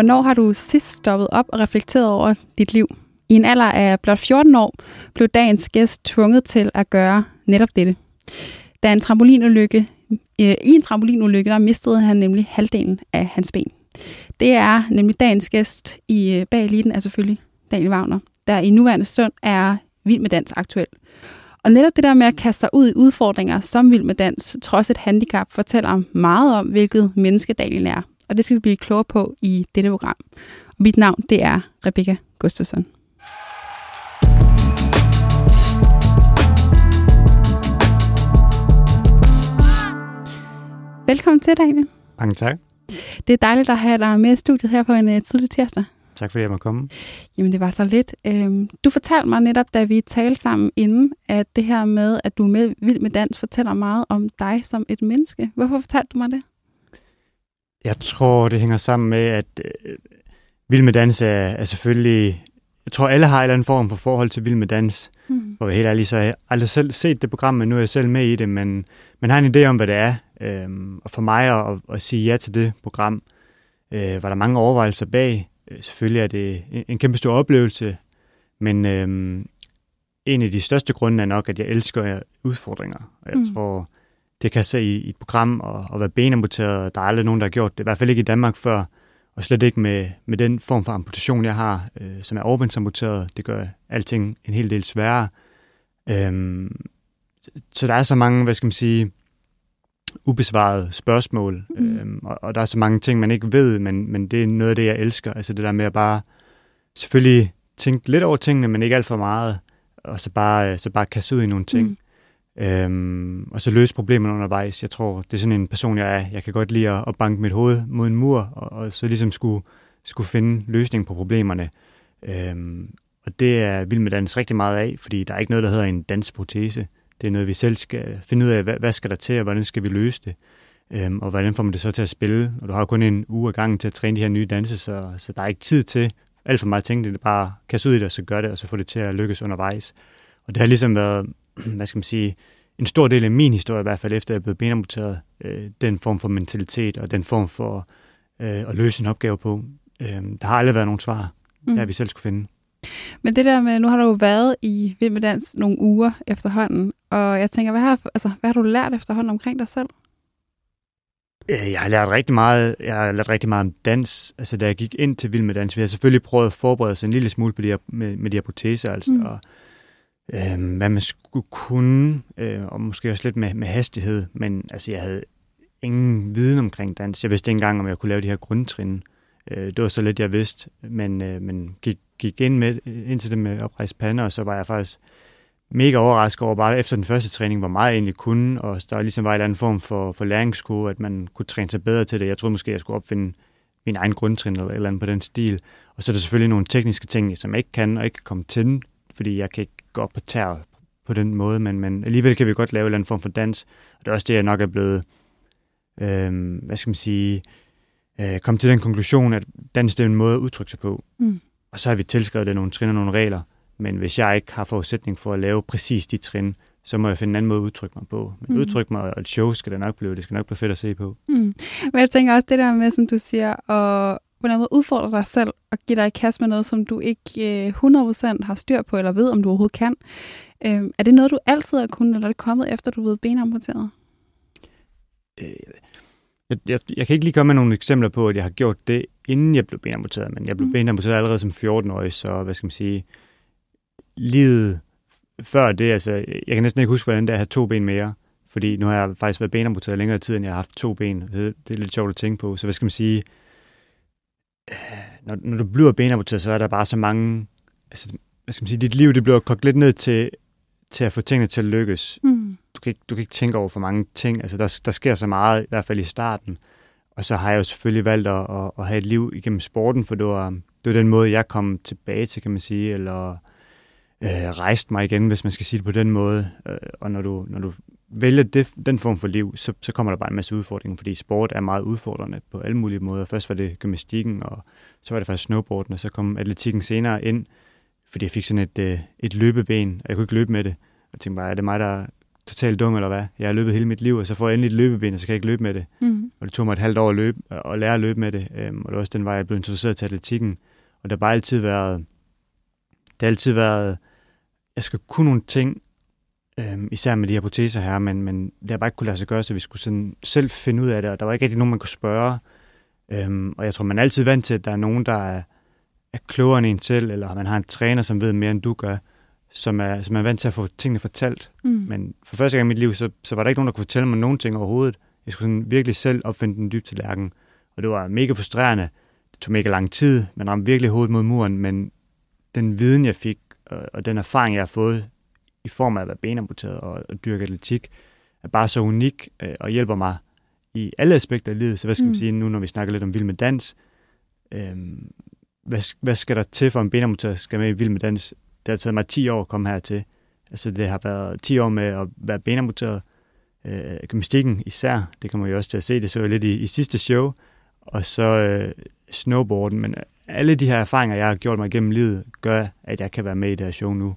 Hvornår har du sidst stoppet op og reflekteret over dit liv? I en alder af blot 14 år blev dagens gæst tvunget til at gøre netop dette. Da en trampolinulykke, øh, I en trampolinulykke, der mistede han nemlig halvdelen af hans ben. Det er nemlig dagens gæst i øh, bag eliten er selvfølgelig Daniel Wagner, der i nuværende stund er vild med dans aktuel. Og netop det der med at kaste sig ud i udfordringer som vild med dans, trods et handicap, fortæller meget om, hvilket menneske Daniel er. Og det skal vi blive klogere på i dette program. Og mit navn, det er Rebecca Gustafsson. Velkommen til, Daniel. Mange tak. Det er dejligt at have dig med i studiet her på en uh, tidlig tirsdag. Tak fordi jeg må komme. Jamen, det var så lidt. Øhm, du fortalte mig netop, da vi talte sammen inden, at det her med, at du er med, vild med dans, fortæller meget om dig som et menneske. Hvorfor fortalte du mig det? Jeg tror, det hænger sammen med, at øh, vild med dans er, er selvfølgelig... Jeg tror, alle har en eller anden form for forhold til vild med dans. Mm. Og helt ærligt, så har jeg aldrig selv set det program, men nu er jeg selv med i det. Men man har en idé om, hvad det er. Øhm, og for mig at, at sige ja til det program, øh, var der mange overvejelser bag. Øh, selvfølgelig er det en, en kæmpe stor oplevelse, men øhm, en af de største grunde er nok, at jeg elsker udfordringer. Og jeg mm. tror, det kan se i, et program og, og være benamputeret. Der er aldrig nogen, der har gjort det, i hvert fald ikke i Danmark før, og slet ikke med, med den form for amputation, jeg har, øh, som er overbindsamputeret. Det gør alting en hel del sværere. Øhm, så der er så mange, hvad skal man sige, ubesvarede spørgsmål, mm. øhm, og, og der er så mange ting, man ikke ved, men, men det er noget af det, jeg elsker. Altså det der med at bare selvfølgelig tænke lidt over tingene, men ikke alt for meget, og så bare, så bare kaste ud i nogle ting. Mm. Øhm, og så løse problemerne undervejs. Jeg tror, det er sådan en person, jeg er. Jeg kan godt lide at, at banke mit hoved mod en mur, og, og så ligesom skulle, skulle finde løsning på problemerne. Øhm, og det er vild med dans rigtig meget af, fordi der er ikke noget, der hedder en dansprotese. Det er noget, vi selv skal finde ud af, hvad, hvad skal der til, og hvordan skal vi løse det. Øhm, og hvordan får man det så til at spille? Og du har kun en uge af gangen til at træne de her nye danse, så, så der er ikke tid til alt for meget tænke det. er bare kaste ud i det, og så gør det, og så få det til at lykkes undervejs. Og det har ligesom været, hvad skal man sige, en stor del af min historie, i hvert fald efter jeg blev benamputeret, øh, den form for mentalitet og den form for øh, at løse en opgave på. Øh, der har aldrig været nogen svar, mm. der vi selv skulle finde. Men det der med, nu har du jo været i Vild med Dans nogle uger efterhånden, og jeg tænker, hvad har, altså, hvad har du lært efterhånden omkring dig selv? Jeg har lært rigtig meget, jeg har lært rigtig meget om dans. Altså, da jeg gik ind til Vild med Dans, vi har selvfølgelig prøvet at forberede os en lille smule på de her, med, med de her proteser, altså, mm. og øh, hvad man skulle kunne, øh, og måske også lidt med, med hastighed, men altså, jeg havde ingen viden omkring dans. Jeg vidste ikke engang, om jeg kunne lave de her grundtrin. Øh, det var så lidt, jeg vidste, men, øh, men gik, gik ind, med, ind til det med oprejst pande, og så var jeg faktisk mega overrasket over bare efter den første træning, hvor meget jeg egentlig kunne, og der ligesom var en eller anden form for, for læringskurve, at man kunne træne sig bedre til det. Jeg troede måske, jeg skulle opfinde min egen grundtrin eller et eller andet på den stil. Og så er der selvfølgelig nogle tekniske ting, som jeg ikke kan og ikke kan komme til, fordi jeg kan ikke gå op på tær på den måde, men, men alligevel kan vi godt lave en eller anden form for dans. Og det er også det, jeg nok er blevet, øh, hvad skal man sige, øh, kom til den konklusion, at dans det er en måde at udtrykke sig på. Mm. Og så har vi tilskrevet det nogle trin og nogle regler, men hvis jeg ikke har forudsætning for at lave præcis de trin, så må jeg finde en anden måde at udtrykke mig på. Men mm. udtrykke mig, og et show skal det nok blive, det skal nok blive fedt at se på. Mm. Men jeg tænker også det der med, som du siger, at på en måde udfordre dig selv og give dig i kast med noget, som du ikke 100% øh, har styr på, eller ved, om du overhovedet kan. Øh, er det noget, du altid har kunnet, eller er det kommet efter, du er blevet benamputeret? Øh, jeg, jeg, jeg kan ikke lige komme med nogle eksempler på, at jeg har gjort det, inden jeg blev benamputeret, men jeg blev mm. benamputeret allerede som 14-årig, så hvad skal man sige, livet før det, altså, jeg kan næsten ikke huske, hvordan det er at have to ben mere, fordi nu har jeg faktisk været benamputeret længere tid, end jeg har haft to ben. Det, det er lidt sjovt at tænke på. Så hvad skal man sige, øh, når, når du bliver benamputeret, så er der bare så mange, altså, hvad skal man sige, dit liv det bliver kogt lidt ned til, til at få tingene til at lykkes. Mm. Du, kan ikke, du kan ikke tænke over for mange ting. Altså, der, der sker så meget, i hvert fald i starten. Og så har jeg jo selvfølgelig valgt at, at, at have et liv igennem sporten, for det var, det var den måde, jeg kom tilbage til, kan man sige, eller øh, rejst mig igen, hvis man skal sige det på den måde. Øh, og når du, når du vælger det, den form for liv, så, så kommer der bare en masse udfordringer, fordi sport er meget udfordrende på alle mulige måder. Først var det gymnastikken, og så var det faktisk snowboarden, og så kom atletikken senere ind, fordi jeg fik sådan et, øh, et løbeben, og jeg kunne ikke løbe med det. Jeg tænkte bare, er det mig, der totalt dum, eller hvad? Jeg har løbet hele mit liv, og så får jeg endelig et løbeben, og så kan jeg ikke løbe med det. Mm. Og det tog mig et halvt år at, løbe, at lære at løbe med det, øhm, og det var også den vej, jeg blev introduceret til atletikken. Og der har bare altid været, det har altid været, jeg skal kunne nogle ting, øhm, især med de her proteser her, men, men det har bare ikke kunne lade sig gøre, så vi skulle sådan selv finde ud af det, og der var ikke rigtig nogen, man kunne spørge. Øhm, og jeg tror, man er altid vant til, at der er nogen, der er, er klogere end en selv, eller man har en træner, som ved mere, end du gør som er, som er vant til at få tingene fortalt. Mm. Men for første gang i mit liv, så, så var der ikke nogen, der kunne fortælle mig nogen ting overhovedet. Jeg skulle sådan virkelig selv opfinde den dybe tallerken. Og det var mega frustrerende. Det tog mega lang tid. Man ramte virkelig hovedet mod muren, men den viden, jeg fik, og, og den erfaring, jeg har fået i form af at være benamputeret og, og dyrke atletik, er bare så unik øh, og hjælper mig i alle aspekter af livet. Så hvad skal man mm. sige nu, når vi snakker lidt om vild med dans? Øh, hvad, hvad skal der til for en benamputeret skal med i vild med dans? det har taget mig 10 år at komme hertil. Altså det har været 10 år med at være benamputeret. Øh, gymnastikken især, det kommer jo også til at se, det så jeg lidt i, i sidste show. Og så øh, snowboarden, men alle de her erfaringer, jeg har gjort mig gennem livet, gør, at jeg kan være med i det her show nu.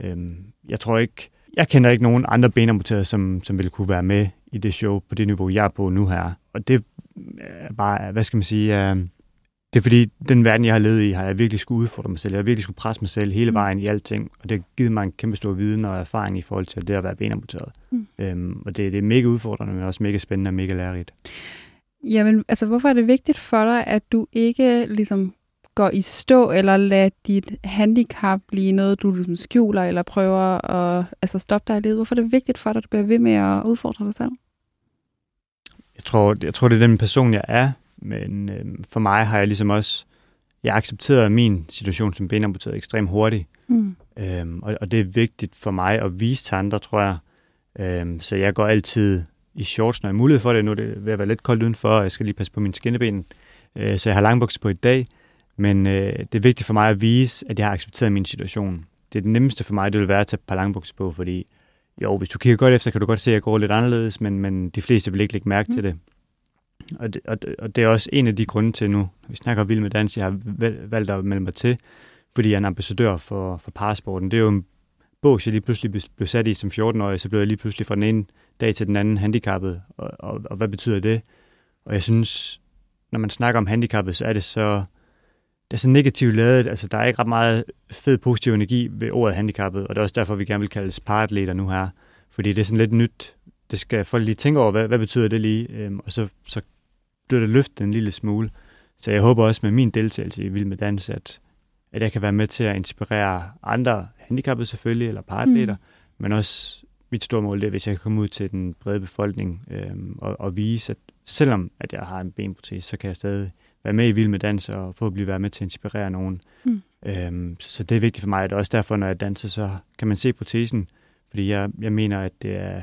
Øhm, jeg tror ikke, jeg kender ikke nogen andre benamputerede, som, som ville kunne være med i det show på det niveau, jeg er på nu her. Og det er bare, hvad skal man sige, øh, det er fordi, den verden, jeg har levet i, har jeg virkelig skulle udfordre mig selv. Jeg har virkelig skulle presse mig selv hele mm. vejen i alting, og det har givet mig en kæmpe stor viden og erfaring i forhold til det at være benamputeret. Mm. Øhm, og det, det er mega udfordrende, men også mega spændende og mega lærerigt. Jamen, altså hvorfor er det vigtigt for dig, at du ikke ligesom går i stå, eller lader dit handicap blive noget, du ligesom skjuler, eller prøver at altså, stoppe dig i livet? Hvorfor er det vigtigt for dig, at du bliver ved med at udfordre dig selv? Jeg tror, jeg tror det er den person, jeg er. Men øh, for mig har jeg ligesom også, jeg accepteret min situation som benamputeret ekstremt hurtigt. Mm. Øhm, og, og det er vigtigt for mig at vise til andre, tror jeg. Øhm, så jeg går altid i shorts, når jeg har mulighed for det. Nu er det ved at være lidt koldt udenfor, og jeg skal lige passe på mine skinneben. Øh, så jeg har langbukser på i dag. Men øh, det er vigtigt for mig at vise, at jeg har accepteret min situation. Det er det nemmeste for mig, det vil være at tage et par langbukser på, fordi jo, hvis du kigger godt efter, kan du godt se, at jeg går lidt anderledes, men, men de fleste vil ikke lægge mærke mm. til det. Og det, og, og det er også en af de grunde til nu, vi snakker vild med dans, jeg har valgt at melde mig til, fordi jeg er en ambassadør for, for parasporten. Det er jo en bog, jeg lige pludselig blev sat i som 14-årig, så blev jeg lige pludselig fra den ene dag til den anden handicappet. Og, og, og hvad betyder det? Og jeg synes, når man snakker om handicappet, så er det så, det er så negativt lavet. Altså, der er ikke ret meget fed positiv energi ved ordet handicappet, og det er også derfor, vi gerne vil kaldes paratleter nu her. Fordi det er sådan lidt nyt. Det skal folk lige tænke over, hvad, hvad betyder det lige? Øhm, og så, så bliver det løftet en lille smule. Så jeg håber også med min deltagelse i Vild med Dans, at, at jeg kan være med til at inspirere andre handicappede selvfølgelig, eller paratleter, mm. men også mit store mål det er, hvis jeg kan komme ud til den brede befolkning øhm, og, og vise, at selvom at jeg har en benprotese, så kan jeg stadig være med i Vild med Dans og forhåbentlig være med til at inspirere nogen. Mm. Øhm, så det er vigtigt for mig, er også derfor, når jeg danser, så kan man se protesen, fordi jeg, jeg mener, at det er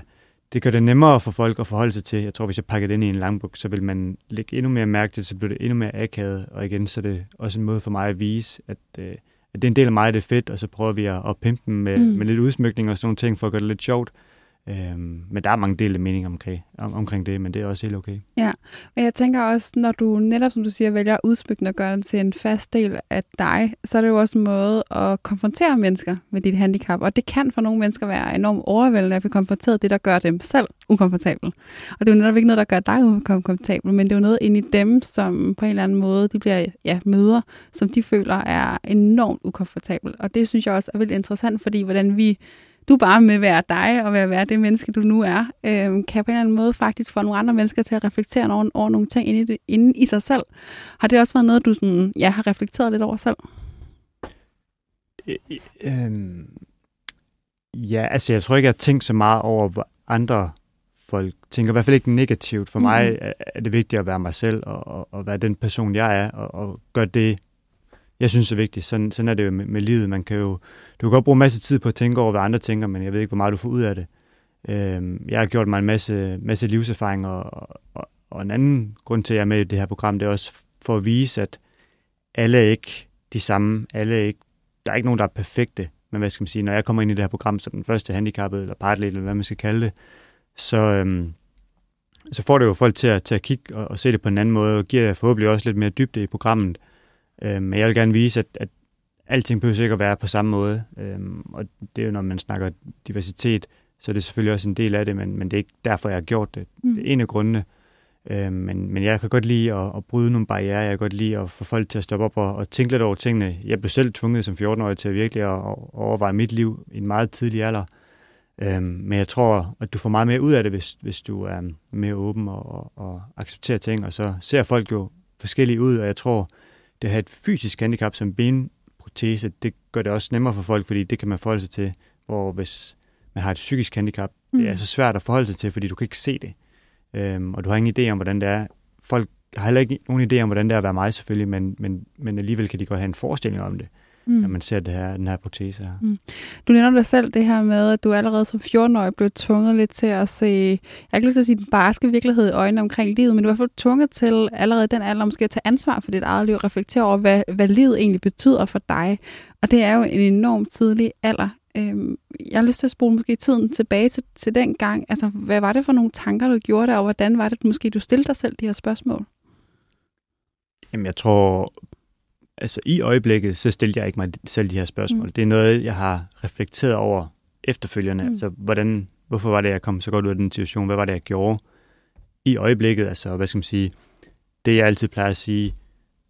det gør det nemmere for folk at forholde sig til. Jeg tror, hvis jeg pakker det ind i en langbuk, så vil man lægge endnu mere mærke til, så bliver det endnu mere akavet. Og igen, så er det også en måde for mig at vise, at, øh, at det er en del af mig, det er fedt, og så prøver vi at, at pimpe dem med, mm. med lidt udsmykning og sådan nogle ting, for at gøre det lidt sjovt. Øhm, men der er mange dele mening omkring, om, omkring det, men det er også helt okay. Ja, og jeg tænker også, når du netop, som du siger, vælger at udsmykke og gøre det til en fast del af dig, så er det jo også en måde at konfrontere mennesker med dit handicap. Og det kan for nogle mennesker være enormt overvældende at blive konfronteret det, der gør dem selv ukomfortabel. Og det er jo netop ikke noget, der gør dig ukomfortabel, men det er jo noget ind i dem, som på en eller anden måde, de bliver ja, møder, som de føler er enormt ukomfortabel. Og det synes jeg også er vildt interessant, fordi hvordan vi du bare med at være dig og være, være det menneske, du nu er, øh, kan på en eller anden måde faktisk få nogle andre mennesker til at reflektere over, over nogle ting inde i, det, inde i sig selv. Har det også været noget, du sådan, ja, har reflekteret lidt over selv? Øh, øh, ja, altså jeg tror ikke, jeg har tænkt så meget over, hvad andre folk tænker. I hvert fald ikke negativt. For mm. mig er det vigtigt at være mig selv og, og, og være den person, jeg er, og, og gøre det, jeg synes er vigtigt. Sådan, sådan er det jo med, med livet. Man kan jo, du kan godt bruge en masse tid på at tænke over, hvad andre tænker, men jeg ved ikke, hvor meget du får ud af det. Øh, jeg har gjort mig en masse, masse livserfaring, og, og, og en anden grund til, at jeg er med i det her program, det er også for at vise, at alle er ikke de samme. Alle er ikke, der er ikke nogen, der er perfekte. Men hvad skal man sige, når jeg kommer ind i det her program som den første handicappede, eller partlet, eller hvad man skal kalde det, så, øhm, så får det jo folk til at, til at kigge og, og se det på en anden måde, og giver forhåbentlig også lidt mere dybde i programmet. Øh, men jeg vil gerne vise, at, at alting behøver ikke at være på samme måde. Øh, og det er jo, når man snakker diversitet, så det er selvfølgelig også en del af det, men, men det er ikke derfor, jeg har gjort det. Mm. Det er en af grundene. Øh, men, men jeg kan godt lide at, at bryde nogle barriere. Jeg kan godt lide at få folk til at stoppe op og, og tænke lidt over tingene. Jeg blev selv tvunget som 14-årig til at virkelig at, at overveje mit liv i en meget tidlig alder. Øh, men jeg tror, at du får meget mere ud af det, hvis, hvis du er mere åben og, og, og accepterer ting. Og så ser folk jo forskellige ud, og jeg tror, det at have et fysisk handicap som benprotese, det gør det også nemmere for folk, fordi det kan man forholde sig til. Hvor hvis man har et psykisk handicap, mm. det er mm. så svært at forholde sig til, fordi du kan ikke se det. Øhm, og du har ingen idé om, hvordan det er. Folk har heller ikke nogen idé om, hvordan det er at være mig selvfølgelig, men, men, men alligevel kan de godt have en forestilling om det, mm. Når man ser det her, den her protese her. Mm. Du nævner dig selv det her med, at du allerede som 14-årig blev tvunget lidt til at se, jeg har ikke lyst til at sige den barske virkelighed i øjnene omkring livet, men du var i hvert fald tvunget til allerede den alder måske at tage ansvar for dit eget liv, reflektere over, hvad, hvad livet egentlig betyder for dig. Og det er jo en enormt tidlig alder. Øhm, jeg har lyst til at spole måske tiden tilbage til, til den gang. Altså, hvad var det for nogle tanker, du gjorde der, og hvordan var det, måske du stillede dig selv de her spørgsmål? Jamen, jeg tror, altså i øjeblikket, så stillede jeg ikke mig selv de her spørgsmål. Mm. Det er noget, jeg har reflekteret over efterfølgende. Mm. Altså, hvordan, hvorfor var det, jeg kom så godt ud af den situation? Hvad var det, jeg gjorde? I øjeblikket, altså, hvad skal man sige, det jeg altid plejer at sige,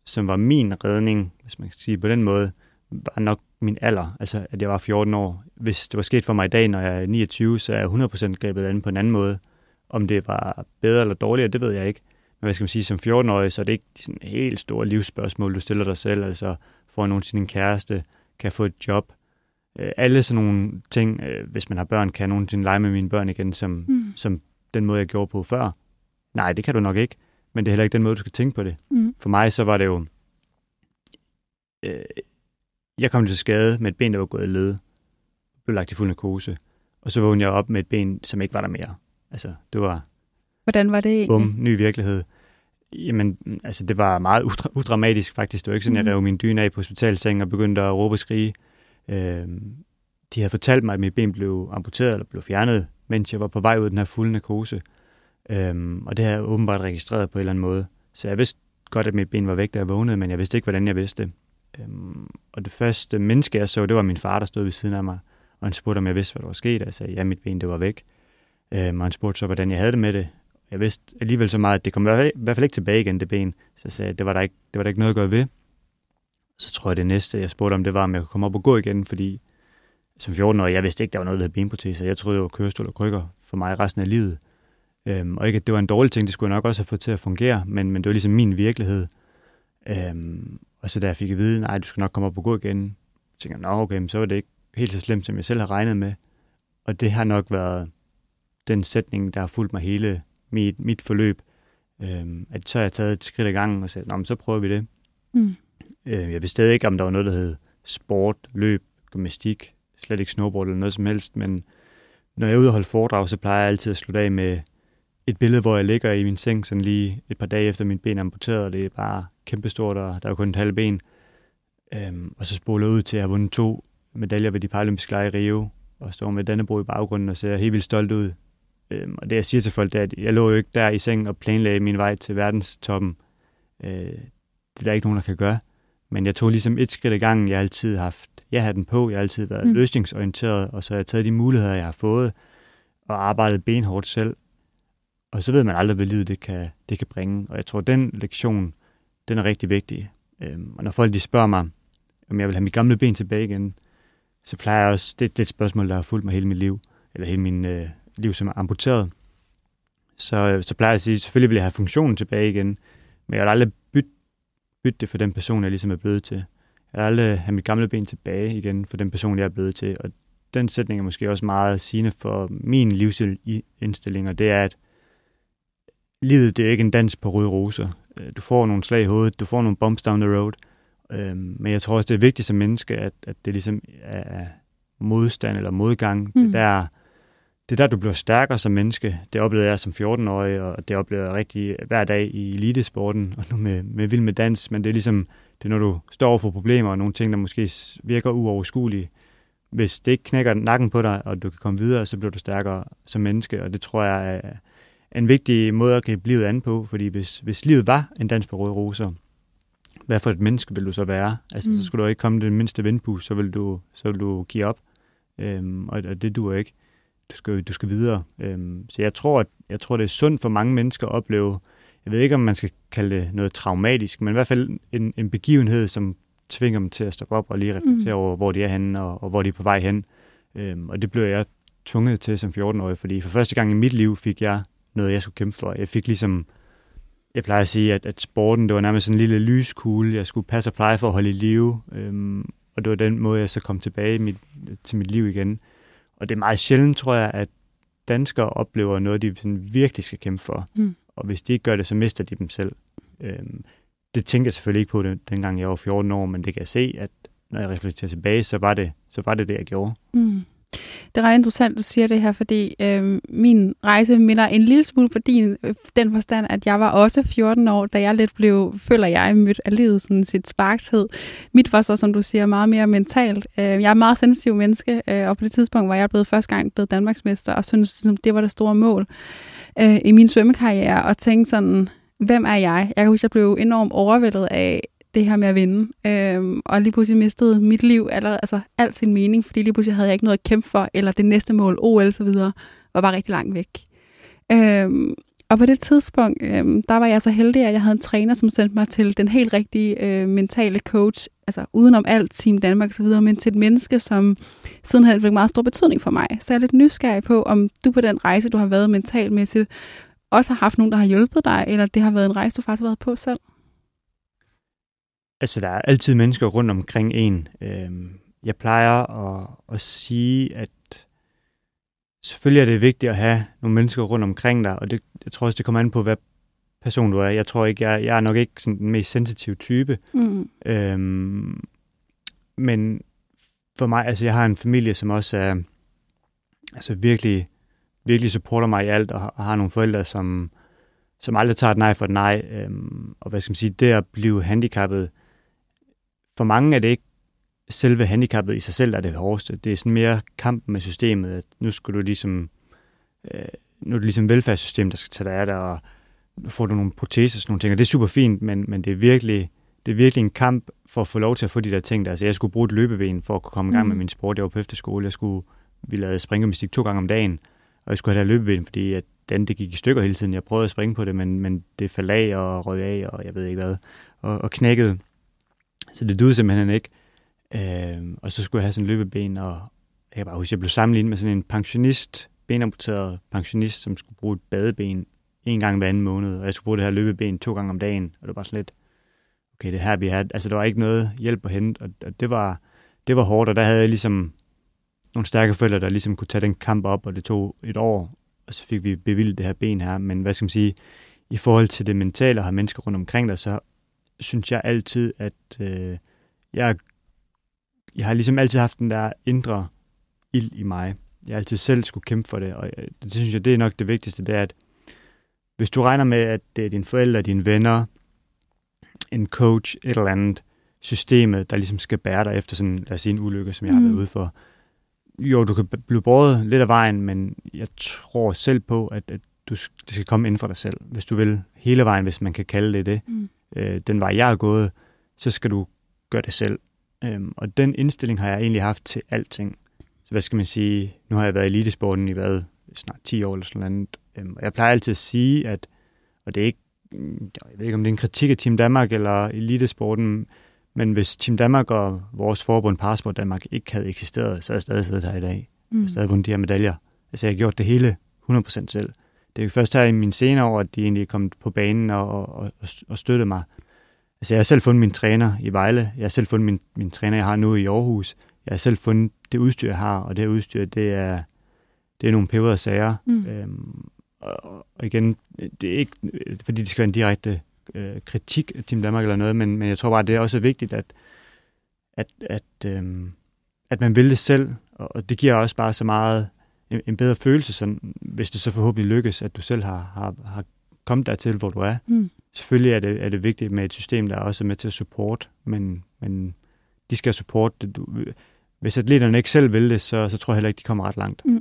som var min redning, hvis man kan sige på den måde, var nok min alder, altså at jeg var 14 år. Hvis det var sket for mig i dag, når jeg er 29, så er jeg 100% grebet an på en anden måde. Om det var bedre eller dårligere, det ved jeg ikke. Men hvad skal man sige, som 14-årig, så er det ikke sådan helt store livsspørgsmål, du stiller dig selv. Altså, får jeg nogensinde en kæreste? Kan få et job? Øh, alle sådan nogle ting, øh, hvis man har børn, kan jeg nogensinde lege med mine børn igen, som, mm. som den måde, jeg gjorde på før. Nej, det kan du nok ikke. Men det er heller ikke den måde, du skal tænke på det. Mm. For mig så var det jo... Øh, jeg kom til skade med et ben, der var gået i led. Blev lagt i fuld narkose. Og så vågnede jeg op med et ben, som ikke var der mere. Altså, det var... Hvordan var det egentlig? Bum, ny virkelighed. Jamen, altså, det var meget udra- udramatisk faktisk. Det var ikke sådan, mm. jeg rev min dyne af på hospitalsengen og begyndte at råbe og skrige. Øh, de havde fortalt mig, at mit ben blev amputeret eller blev fjernet, mens jeg var på vej ud af den her fulde narkose. Øh, og det har jeg åbenbart registreret på en eller anden måde. Så jeg vidste godt, at mit ben var væk, da jeg vågnede, men jeg vidste ikke, hvordan jeg vidste det. Øhm, og det første menneske, jeg så, det var min far, der stod ved siden af mig, og han spurgte, om jeg vidste, hvad der var sket. Jeg sagde, ja, mit ben, det var væk. Øhm, og han spurgte så, hvordan jeg havde det med det. Jeg vidste alligevel så meget, at det kom i hvert fald ikke tilbage igen, det ben. Så jeg sagde, det var der ikke, det var der ikke noget at gøre ved. Så tror jeg, det næste, jeg spurgte om, det var, om jeg kunne komme op og gå igen, fordi som 14-årig, jeg vidste ikke, der var noget, der hed benproteser. Jeg troede, det var kørestol og krykker for mig resten af livet. Øhm, og ikke, at det var en dårlig ting, det skulle jeg nok også have fået til at fungere, men, men det var ligesom min virkelighed. Øhm, og så da jeg fik at vide, nej, du skal nok komme op og gå igen, så tænkte jeg, nå okay, så var det ikke helt så slemt, som jeg selv har regnet med. Og det har nok været den sætning, der har fulgt mig hele mit, mit forløb. Øhm, at så har jeg taget et skridt ad gangen og sagt, nå, men så prøver vi det. Mm. Øh, jeg vidste stadig ikke, om der var noget, der hed sport, løb, gymnastik, slet ikke snowboard eller noget som helst, men når jeg er ude og holde foredrag, så plejer jeg altid at slutte af med et billede, hvor jeg ligger i min seng, sådan lige et par dage efter min ben er amputeret, og det er bare kæmpestort, og der er jo kun et halvt ben. Øhm, og så spoler jeg ud til at have vundet to medaljer ved de paralympiske lege i Rio, og står med Dannebro i baggrunden og ser helt vildt stolt ud. Øhm, og det jeg siger til folk, det er, at jeg lå jo ikke der i sengen og planlagde min vej til verdenstoppen. Øh, det er der ikke nogen, der kan gøre. Men jeg tog ligesom et skridt ad gangen. Jeg har altid haft, jeg har den på, jeg har altid været mm. løsningsorienteret, og så har jeg taget de muligheder, jeg har fået, og arbejdet benhårdt selv. Og så ved man aldrig, hvad livet det kan, det kan bringe. Og jeg tror, den lektion, den er rigtig vigtig. Øhm, og når folk de spørger mig, om jeg vil have mit gamle ben tilbage igen, så plejer jeg også, det, det er et spørgsmål, der har fulgt mig hele mit liv, eller hele min øh, liv som er amputeret. Så, øh, så plejer jeg at sige, selvfølgelig vil jeg have funktionen tilbage igen, men jeg vil aldrig bytte, bytte det for den person, jeg ligesom er blevet til. Jeg vil aldrig have mit gamle ben tilbage igen for den person, jeg er blevet til. Og den sætning er måske også meget sigende for min livsindstilling, og det er, at livet det er ikke en dans på røde roser. Øh, du får nogle slag i hovedet, du får nogle bumps down the road, øhm, men jeg tror også, det er vigtigt som menneske, at, at det ligesom er modstand eller modgang. Mm. Det, der, det der, du bliver stærkere som menneske. Det oplevede jeg som 14-årig, og det oplever jeg rigtig hver dag i elitesporten, og nu med, med vild med dans, men det er ligesom, det er når du står over for problemer, og nogle ting, der måske virker uoverskuelige. Hvis det ikke knækker nakken på dig, og du kan komme videre, så bliver du stærkere som menneske, og det tror jeg er, en vigtig måde at gribe livet an på, fordi hvis, hvis livet var en dans på røde roser, hvad for et menneske vil du så være? Altså, mm. så skulle du ikke komme den mindste vindpus, så vil du, så vil du give op. Øhm, og, og det duer ikke. Du skal, du skal videre. Øhm, så jeg tror, at, jeg tror, det er sundt for mange mennesker at opleve, jeg ved ikke, om man skal kalde det noget traumatisk, men i hvert fald en, en begivenhed, som tvinger dem til at stoppe op og lige reflektere mm. over, hvor de er henne og, og hvor de er på vej hen. Øhm, og det blev jeg tvunget til som 14-årig, fordi for første gang i mit liv fik jeg noget, jeg skulle kæmpe for. Jeg fik ligesom, jeg plejer at sige, at, at sporten, det var nærmest sådan en lille lyskugle, jeg skulle passe og pleje for at holde i live. Øhm, og det var den måde, jeg så kom tilbage i mit, til mit liv igen. Og det er meget sjældent, tror jeg, at danskere oplever noget, de sådan virkelig skal kæmpe for. Mm. Og hvis de ikke gør det, så mister de dem selv. Øhm, det tænker jeg selvfølgelig ikke på, det, dengang jeg var 14 år, men det kan jeg se, at når jeg reflekterer tilbage, så var det, så var det det, jeg gjorde. Mm. Det er ret interessant, at du siger det her, fordi øh, min rejse minder en lille smule på din, øh, den forstand, at jeg var også 14 år, da jeg lidt blev, føler jeg, mødt af livet sådan sit sparkshed. Mit var så, som du siger, meget mere mentalt. Øh, jeg er et meget sensitiv menneske, øh, og på det tidspunkt var jeg blevet første gang blevet Danmarksmester, og synes, ligesom, det var det store mål øh, i min svømmekarriere, og tænkte sådan, hvem er jeg? Jeg kan huske, at jeg blev enormt overvældet af, det her med at vinde. Øhm, og lige pludselig mistede mit liv eller, altså alt sin mening, fordi lige pludselig havde jeg ikke noget at kæmpe for, eller det næste mål, OL og så videre, var bare rigtig langt væk. Øhm, og på det tidspunkt, øhm, der var jeg så heldig, at jeg havde en træner, som sendte mig til den helt rigtige øh, mentale coach, altså udenom alt Team Danmark og så videre, men til et menneske, som siden har fik meget stor betydning for mig. Så jeg er lidt nysgerrig på, om du på den rejse, du har været mentalmæssigt, også har haft nogen, der har hjulpet dig, eller det har været en rejse, du faktisk har været på selv? Altså, der er altid mennesker rundt omkring en. Øhm, jeg plejer at, at sige, at selvfølgelig er det vigtigt at have nogle mennesker rundt omkring dig, og det, jeg tror også, det kommer an på, hvad person du er. Jeg tror ikke, jeg, jeg er nok ikke sådan den mest sensitive type. Mm. Øhm, men for mig, altså jeg har en familie, som også er altså virkelig, virkelig supporter mig i alt, og har nogle forældre, som, som aldrig tager et nej for et nej. Øhm, og hvad skal man sige, det at blive handicappet, for mange er det ikke selve handicappet i sig selv, der er det hårdeste. Det er sådan mere kampen med systemet, at nu skal du ligesom, øh, nu er det ligesom velfærdssystem, der skal tage dig af dig, og nu får du nogle proteser og sådan nogle ting, og det er super fint, men, men det, er virkelig, det er virkelig en kamp for at få lov til at få de der ting der. Altså, jeg skulle bruge et løbeben for at kunne komme i gang mm. med min sport. Jeg var på efterskole, jeg skulle, vi lavede springgymnastik to gange om dagen, og jeg skulle have der løbeben, fordi at den, det gik i stykker hele tiden. Jeg prøvede at springe på det, men, men det faldt af og røg af, og jeg ved ikke hvad, og, og knækkede. Så det duede simpelthen ikke. Øh, og så skulle jeg have sådan en løbeben, og jeg kan bare huske, jeg blev sammenlignet med sådan en pensionist, benamputeret pensionist, som skulle bruge et badeben en gang hver anden måned, og jeg skulle bruge det her løbeben to gange om dagen, og det var sådan lidt, okay, det her vi har, altså der var ikke noget hjælp at hente, og, og det var, det var hårdt, og der havde jeg ligesom nogle stærke forældre, der ligesom kunne tage den kamp op, og det tog et år, og så fik vi bevilget det her ben her, men hvad skal man sige, i forhold til det mentale og have mennesker rundt omkring dig, så synes jeg altid, at øh, jeg, jeg har ligesom altid haft den der indre ild i mig. Jeg altid selv skulle kæmpe for det, og jeg, det synes jeg, det er nok det vigtigste, det er, at hvis du regner med, at det er dine forældre, dine venner, en coach, et eller andet, systemet, der ligesom skal bære dig efter sådan, lad os sige, en ulykke, som jeg mm. har været mm. ude for. Jo, du kan blive båret lidt af vejen, men jeg tror selv på, at, at du, det skal komme inden for dig selv. Hvis du vil hele vejen, hvis man kan kalde det det. Mm øh, den vej, jeg er gået, så skal du gøre det selv. Øhm, og den indstilling har jeg egentlig haft til alting. Så hvad skal man sige, nu har jeg været i elitesporten i hvad, snart 10 år eller sådan noget. Øhm, og jeg plejer altid at sige, at, og det er ikke, jeg ved ikke om det er en kritik af Team Danmark eller elitesporten, men hvis Team Danmark og vores forbund Parasport Danmark ikke havde eksisteret, så er jeg stadig siddet her i dag. Mm. Jeg har stadig vundet de her medaljer. Altså jeg har gjort det hele 100% selv det er først her i mine senere år, at de egentlig er kommet på banen og, og, og støttet mig. Altså, jeg har selv fundet min træner i Vejle. Jeg har selv fundet min, min træner, jeg har nu i Aarhus. Jeg har selv fundet det udstyr, jeg har, og det udstyr, det er, det er nogle peberede sager. Mm. Øhm, og, og igen, det er ikke, fordi det skal være en direkte øh, kritik af Team Danmark eller noget, men, men jeg tror bare, det er også vigtigt, at, at, at, øhm, at man vil det selv, og, og det giver også bare så meget en, bedre følelse, sådan, hvis det så forhåbentlig lykkes, at du selv har, har, har kommet dertil, hvor du er. Mm. Selvfølgelig er det, er det vigtigt med et system, der er også med til at support, men, men de skal support det. Du, hvis atleterne ikke selv vil det, så, så tror jeg heller ikke, de kommer ret langt. Mm.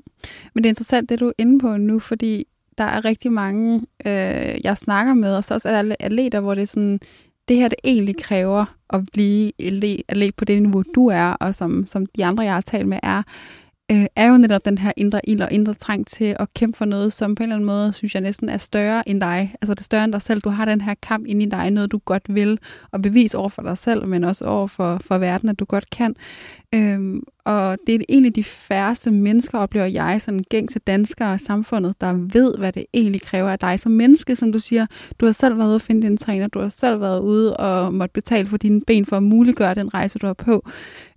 Men det er interessant, det du er inde på nu, fordi der er rigtig mange, øh, jeg snakker med, og så også alle atleter, hvor det er sådan, det her det egentlig kræver at blive atlet på det niveau, du er, og som, som de andre, jeg har talt med, er, øh, er jo netop den her indre ild og indre trang til at kæmpe for noget, som på en eller anden måde, synes jeg næsten er større end dig. Altså det er større end dig selv. Du har den her kamp inde i dig, noget du godt vil, og bevise over for dig selv, men også over for, for verden, at du godt kan. Øhm, og det er egentlig de færreste mennesker, oplever jeg, sådan gæng til danskere og samfundet, der ved, hvad det egentlig kræver af dig som menneske. Som du siger, du har selv været ude at finde din træner, du har selv været ude og måtte betale for dine ben for at muliggøre den rejse, du er på.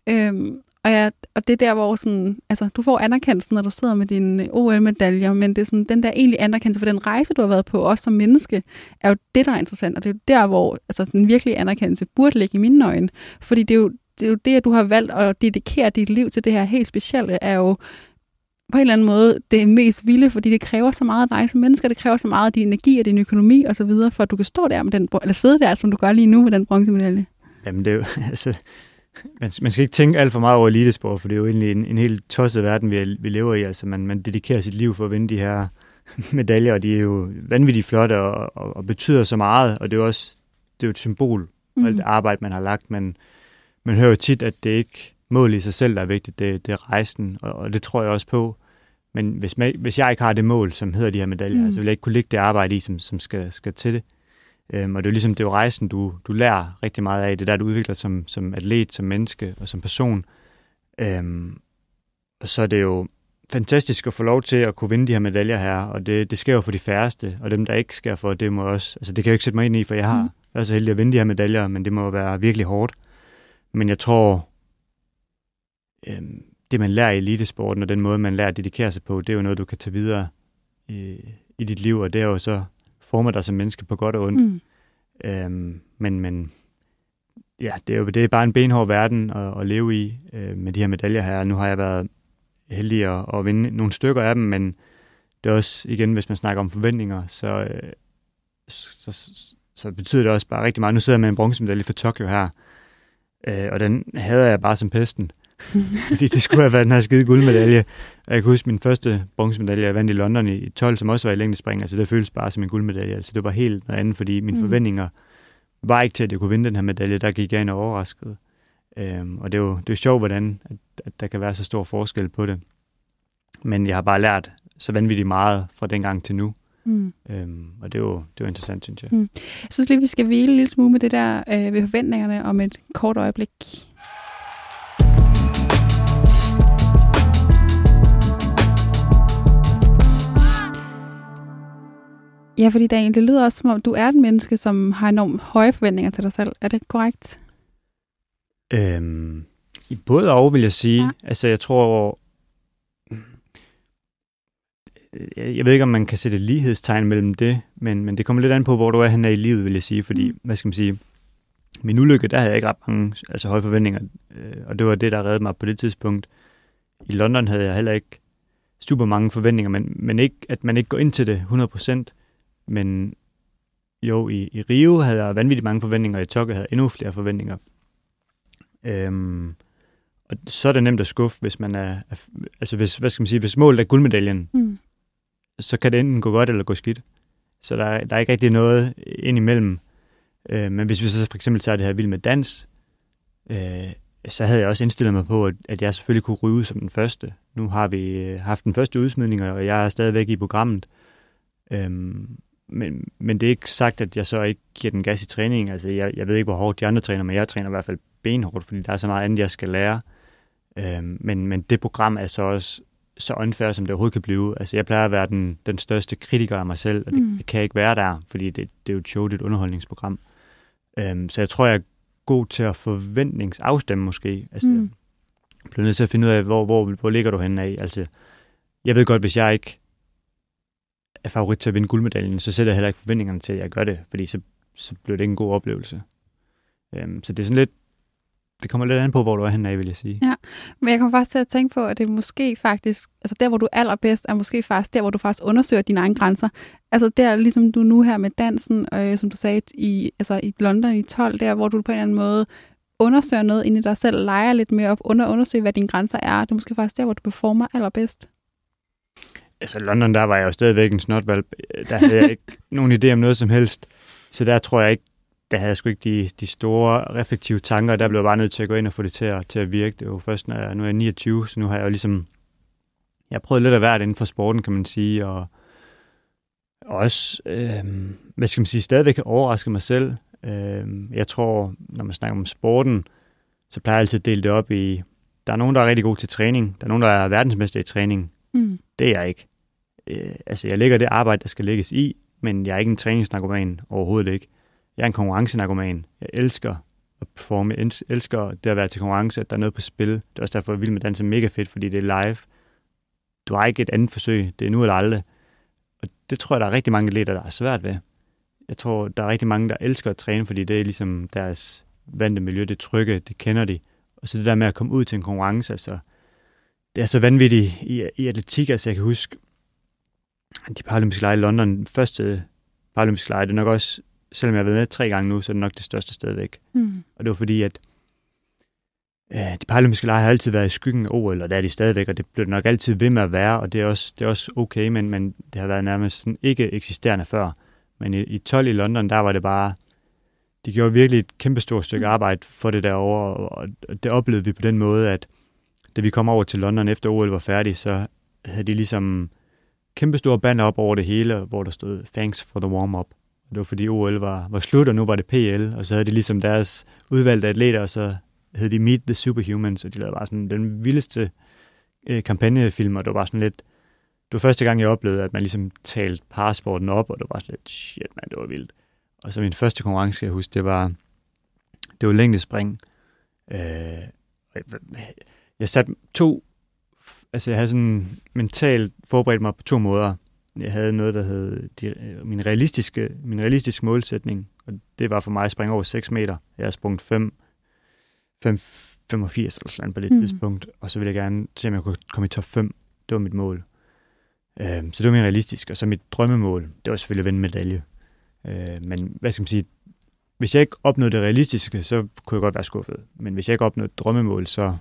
Øhm, og, ja, og det er der, hvor sådan, altså, du får anerkendelsen, når du sidder med dine OL-medaljer, men det er sådan, den der egentlig anerkendelse for den rejse, du har været på, også som menneske, er jo det, der er interessant. Og det er jo der, hvor altså, den virkelige anerkendelse burde ligge i mine øjne. Fordi det er jo det, er jo det at du har valgt at dedikere dit liv til det her helt specielle, er jo på en eller anden måde det mest vilde, fordi det kræver så meget af dig som menneske, det kræver så meget af din energi og din økonomi og så videre, for at du kan stå der med den, eller sidde der, som du gør lige nu med den bronzemedalje. Jamen det er jo, altså, man, man skal ikke tænke alt for meget over elitesport, for det er jo egentlig en, en helt tosset verden, vi, vi lever i. Altså, man, man dedikerer sit liv for at vinde de her medaljer, og de er jo vanvittigt flotte og, og, og betyder så meget, og det er jo også det er jo et symbol på mm. alt det arbejde, man har lagt. Man, man hører jo tit, at det ikke mål i sig selv, der er vigtigt, det, det er rejsen, og, og det tror jeg også på. Men hvis, man, hvis jeg ikke har det mål, som hedder de her medaljer, mm. så vil jeg ikke kunne lægge det arbejde i, som, som skal, skal til det. Øhm, og det er jo ligesom, det er jo rejsen, du, du lærer rigtig meget af. Det der, du udvikler som, som atlet, som menneske og som person. Øhm, og så er det jo fantastisk at få lov til at kunne vinde de her medaljer her, og det, det sker jo for de færreste, og dem, der ikke sker for, det må også, altså det kan jeg jo ikke sætte mig ind i, for jeg har, mm. er så heldig at vinde de her medaljer, men det må være virkelig hårdt. Men jeg tror, øhm, det man lærer i elitesporten, og den måde, man lærer at dedikere sig på, det er jo noget, du kan tage videre i, i dit liv, og det er jo så former dig som menneske på godt og ondt. Mm. Øhm, men, men ja, det er jo det er bare en benhård verden at, at leve i øh, med de her medaljer her. Nu har jeg været heldig at, at vinde nogle stykker af dem, men det er også, igen, hvis man snakker om forventninger, så, øh, så, så, så betyder det også bare rigtig meget. Nu sidder jeg med en bronzemedalje for Tokyo her, øh, og den havde jeg bare som pesten. fordi det skulle have været den her skide guldmedalje. Og jeg kan huske min første bronzemedalje, jeg vandt i London i 12, som også var i længdespring. Altså det føltes bare som en guldmedalje. Altså det var helt noget andet, fordi mine mm. forventninger var ikke til, at jeg kunne vinde den her medalje. Der gik jeg ind og overraskede. Øhm, og det er jo det er jo sjovt, hvordan at, at der kan være så stor forskel på det. Men jeg har bare lært så vanvittigt meget fra dengang til nu. Mm. Øhm, og det er, jo, det er jo interessant, synes jeg. Mm. Jeg synes lige, vi skal hvile en lille smule med det der øh, ved forventningerne om et kort øjeblik. Ja, fordi Daniel, det lyder også som om, du er et menneske, som har enormt høje forventninger til dig selv. Er det korrekt? Øhm, I både og, vil jeg sige. Ja. Altså, jeg tror... Jeg ved ikke, om man kan sætte et lighedstegn mellem det, men, men det kommer lidt an på, hvor du er henne i livet, vil jeg sige. Fordi, mm. hvad skal man sige, min ulykke, der havde jeg ikke ret mange altså høje forventninger, øh, og det var det, der reddede mig på det tidspunkt. I London havde jeg heller ikke super mange forventninger, men, men ikke, at man ikke går ind til det 100%. Men jo, i, i Rio havde jeg vanvittigt mange forventninger, og i Tokyo havde jeg endnu flere forventninger. Øhm, og så er det nemt at skuffe, hvis man er, er altså hvis, hvad skal man sige, hvis målet er guldmedaljen, mm. så kan det enten gå godt eller gå skidt. Så der, der er ikke rigtig noget ind imellem. Øh, men hvis vi så for eksempel tager det her vild med dans, øh, så havde jeg også indstillet mig på, at, at jeg selvfølgelig kunne ryge som den første. Nu har vi øh, haft den første udsmidning, og jeg er stadigvæk i programmet. Øhm, men, men det er ikke sagt, at jeg så ikke giver den gas i træningen. Altså, jeg, jeg ved ikke, hvor hårdt de andre træner, men jeg træner i hvert fald benhårdt, fordi der er så meget andet, jeg skal lære. Øhm, men, men det program er så også så unfair, som det overhovedet kan blive. Altså, jeg plejer at være den, den største kritiker af mig selv, og det, mm. det kan jeg ikke være der, fordi det, det er jo et show, det er et underholdningsprogram. Øhm, så jeg tror, jeg er god til at forventningsafstemme måske. Altså, mm. jeg bliver nødt til at finde ud af, hvor, hvor, hvor ligger du henne af. Altså, jeg ved godt, hvis jeg ikke er favorit til at vinde guldmedaljen, så sætter jeg heller ikke forventningerne til, at jeg gør det, fordi så, så bliver det ikke en god oplevelse. Øhm, så det er sådan lidt, det kommer lidt an på, hvor du er henne af, vil jeg sige. Ja, men jeg kommer faktisk til at tænke på, at det måske faktisk, altså der, hvor du er allerbedst, er måske faktisk der, hvor du faktisk undersøger dine egne grænser. Altså der, ligesom du nu her med dansen, øh, som du sagde, i, altså i London i 12, der, hvor du på en eller anden måde undersøger noget inde i dig selv, leger lidt mere op, under undersøger, hvad dine grænser er. Det er måske faktisk der, hvor du performer allerbedst altså London, der var jeg jo stadigvæk en snotvalg. Der havde jeg ikke nogen idé om noget som helst. Så der tror jeg ikke, der havde jeg sgu ikke de, de store reflektive tanker. Der blev jeg bare nødt til at gå ind og få det til at, til at virke. Det var først, når jeg, nu er jeg 29, så nu har jeg jo ligesom jeg har prøvet lidt af hvert inden for sporten, kan man sige, og også, øh, hvad skal man sige, stadigvæk har overrasket mig selv. Øh, jeg tror, når man snakker om sporten, så plejer jeg altid at dele det op i, der er nogen, der er rigtig gode til træning, der er nogen, der er verdensmester i træning. Mm. Det er jeg ikke. Øh, altså, jeg lægger det arbejde, der skal lægges i, men jeg er ikke en træningsnarkoman, overhovedet ikke. Jeg er en konkurrencenarkoman. Jeg elsker at performe. Jeg elsker det at være til konkurrence, at der er noget på spil. Det er også derfor, jeg Vild med danse mega fedt, fordi det er live. Du har ikke et andet forsøg. Det er nu eller aldrig. Og det tror jeg, der er rigtig mange atleter, der er svært ved. Jeg tror, der er rigtig mange, der elsker at træne, fordi det er ligesom deres vante miljø, det trygge, det kender de. Og så det der med at komme ud til en konkurrence, altså, det er så vanvittigt i, i atletik, altså jeg kan huske, de paralympiske lege i London, første paralympiske lege, det er nok også, selvom jeg har været med tre gange nu, så er det nok det største sted væk. Mm. Og det var fordi, at øh, de paralympiske lege har altid været i skyggen af OL, og det er de stadigvæk, og det bliver nok altid ved med at være, og det er også, det er også okay, men, men det har været nærmest sådan ikke eksisterende før. Men i, i 12 i London, der var det bare, de gjorde virkelig et kæmpe stort stykke mm. arbejde for det derovre, og det oplevede vi på den måde, at da vi kom over til London efter OL var færdig, så havde de ligesom kæmpe store banner op over det hele, hvor der stod Thanks for the warm-up. Det var fordi OL var, var slut, og nu var det PL, og så havde de ligesom deres udvalgte atleter, og så hed de Meet the Superhumans, og de lavede bare sådan den vildeste øh, kampagnefilm, og det var bare sådan lidt, det var første gang, jeg oplevede, at man ligesom talte parasporten op, og det var sådan lidt, shit man, det var vildt. Og så min første konkurrence, jeg husker, det var, det var længdespring. Øh, jeg satte to, altså jeg havde sådan mentalt forberedt mig på to måder. Jeg havde noget, der hed de, min, realistiske, min realistiske målsætning, og det var for mig at springe over 6 meter. Jeg har sprunget 5, 5 85 eller sådan på det mm. tidspunkt, og så ville jeg gerne se, om jeg kunne komme i top 5. Det var mit mål. Øh, så det var min realistiske, og så mit drømmemål, det var selvfølgelig at vinde medalje. Øh, men hvad skal man sige, hvis jeg ikke opnåede det realistiske, så kunne jeg godt være skuffet. Men hvis jeg ikke opnåede drømmemål, så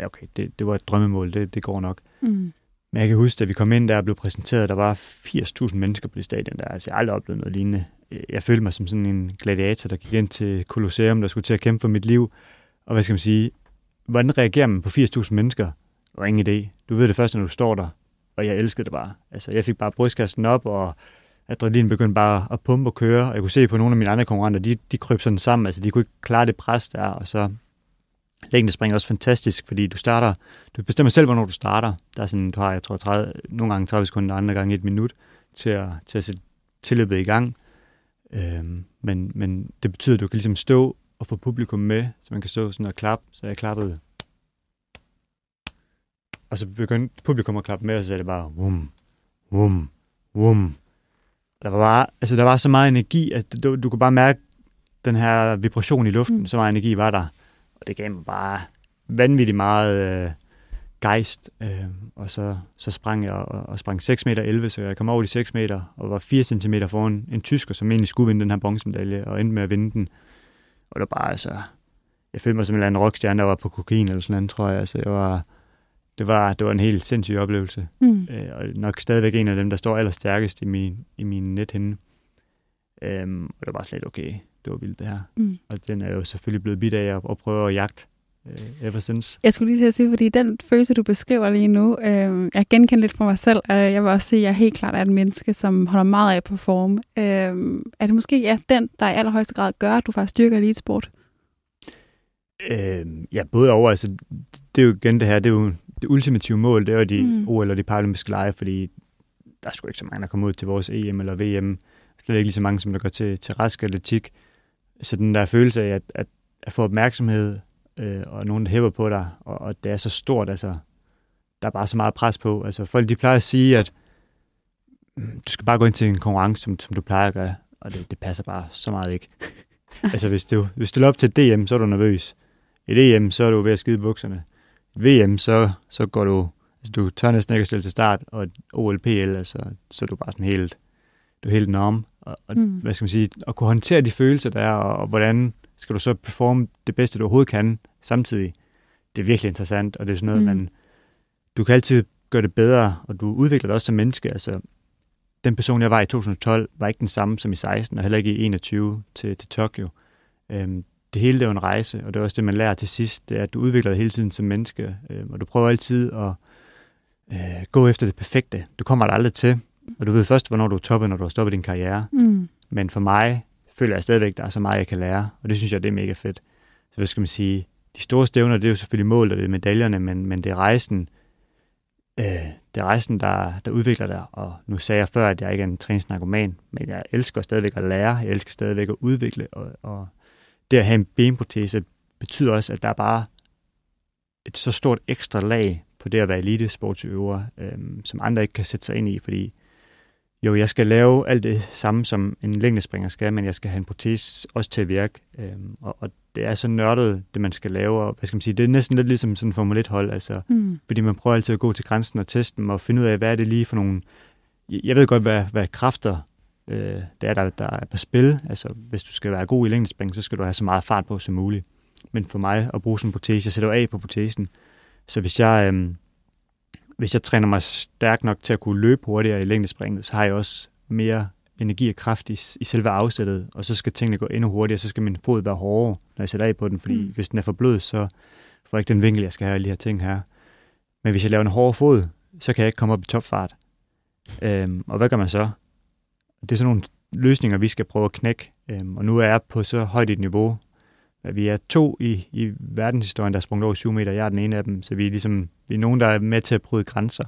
ja, okay, det, det var et drømmemål, det, det går nok. Mm. Men jeg kan huske, at vi kom ind der og blev præsenteret, der var 80.000 mennesker på det stadion der. Altså, jeg har aldrig oplevet noget lignende. Jeg følte mig som sådan en gladiator, der gik ind til Colosseum, der skulle til at kæmpe for mit liv. Og hvad skal man sige, hvordan reagerer man på 80.000 mennesker? Det var ingen idé. Du ved det først, når du står der. Og jeg elskede det bare. Altså, jeg fik bare brystkasten op, og adrenalin begyndte bare at pumpe og køre, og jeg kunne se på nogle af mine andre konkurrenter, de, de kryb sådan sammen, altså de kunne ikke klare det pres der, og så længden springer også fantastisk, fordi du starter, du bestemmer selv, hvornår du starter. Der er sådan, du har, jeg tror, 30, nogle gange 30 sekunder, andre gange et minut til at, til at sætte tilløbet i gang. Øhm, men, men det betyder, at du kan ligesom stå og få publikum med, så man kan stå sådan og klappe, så jeg klappede. Og så begyndte publikum at klappe med, og så er det bare, vum, vum, vum, der var, bare, altså, der var så meget energi, at du, du kunne bare mærke den her vibration i luften, mm. så meget energi var der. Det gav mig bare vanvittigt meget øh, gejst. Øh, og så, så sprang jeg og, og sprang 6 meter 11, så jeg kom over de 6 meter, og var 4 cm foran en tysker, som egentlig skulle vinde den her bronzemedalje, og endte med at vinde den. Og det var bare altså... Jeg følte mig som en eller anden rockstjerne, der var på kokain eller sådan noget, tror jeg. Altså, jeg var det var, det var en helt sindssyg oplevelse. Mm. Øh, og nok stadigvæk en af dem, der står allerstærkest i min, i min nethinde. Øhm, og det var slet okay, det var vildt det her. Mm. Og den er jo selvfølgelig blevet bidt af at, at prøve at jagte øh, ever since. Jeg skulle lige til at sige, fordi den følelse, du beskriver lige nu, øh, jeg genkender lidt fra mig selv. Øh, jeg vil også sige, at jeg helt klart er et menneske, som holder meget af at performe. Øh, er det måske ja, den, der i allerhøjeste grad gør, at du faktisk styrker elitesport? Øh, ja, både over. Altså, det er jo igen det her, det er jo det ultimative mål, det er jo de mm. OL og de paralympiske lege, fordi der er sgu ikke så mange, der kommer ud til vores EM eller VM. Slet ikke lige så mange, som der går til, til rask atletik. Så den der følelse af at, at, at få opmærksomhed, øh, og nogen, der hæver på dig, og, og det er så stort, altså, der er bare så meget pres på. Altså, folk de plejer at sige, at mm, du skal bare gå ind til en konkurrence, som, som du plejer at gøre, og det, det passer bare så meget ikke. altså, hvis du, hvis du op til DM, så er du nervøs. I EM, så er du ved at skide bukserne. VM, så, så går du, altså du tør næsten ikke at stille til start, og OLPL, altså, så er du bare sådan helt, du er helt norm. Og, og mm. hvad skal man sige, at kunne håndtere de følelser, der er, og, og hvordan skal du så performe det bedste, du overhovedet kan samtidig. Det er virkelig interessant, og det er sådan noget, mm. man, du kan altid gøre det bedre, og du udvikler det også som menneske. Altså, den person, jeg var i 2012, var ikke den samme som i 16, og heller ikke i 21 til, til Tokyo. Øhm, det hele det er jo en rejse, og det er også det, man lærer til sidst, det er, at du udvikler dig hele tiden som menneske, øh, og du prøver altid at øh, gå efter det perfekte. Du kommer der aldrig til, og du ved først, hvornår du er toppet, når du har stoppet din karriere. Mm. Men for mig føler jeg stadigvæk, der er så meget, jeg kan lære, og det synes jeg, det er mega fedt. Så hvad skal man sige, de store stævner, det er jo selvfølgelig mål, og det er medaljerne, men, men det er rejsen, øh, det er rejsen, der, der udvikler dig. Og nu sagde jeg før, at jeg ikke er en træningsnarkoman, men jeg elsker stadigvæk at lære, jeg elsker stadigvæk at udvikle, og, og det at have en benprotese betyder også, at der er bare et så stort ekstra lag på det at være elitesportsøver, øh, som andre ikke kan sætte sig ind i, fordi jo, jeg skal lave alt det samme, som en længdespringer skal, men jeg skal have en protese også til at virke. Øhm, og, og det er så nørdet, det man skal lave, og hvad skal man sige, det er næsten lidt ligesom sådan en Formel 1-hold, altså, mm. fordi man prøver altid at gå til grænsen og teste dem, og finde ud af, hvad er det lige for nogle... Jeg ved godt, hvad, hvad kræfter øh, det er, der, der er på spil. Altså, hvis du skal være god i længdespring, så skal du have så meget fart på som muligt. Men for mig at bruge sådan en protese, jeg sætter af på protesen. Så hvis jeg... Øh, hvis jeg træner mig stærk nok til at kunne løbe hurtigere i længdespringet, så har jeg også mere energi og kraft i, i selve afsættet, og så skal tingene gå endnu hurtigere, så skal min fod være hårdere, når jeg sætter af på den, fordi mm. hvis den er for blød, så får jeg ikke den vinkel, jeg skal have i de her ting her. Men hvis jeg laver en hård fod, så kan jeg ikke komme op i topfart. Øhm, og hvad gør man så? Det er sådan nogle løsninger, vi skal prøve at knække. Øhm, og nu er jeg på så højt et niveau, vi er to i, i verdenshistorien, der er sprunget over 7 meter. Jeg er den ene af dem, så vi er ligesom vi er nogen, der er med til at bryde grænser.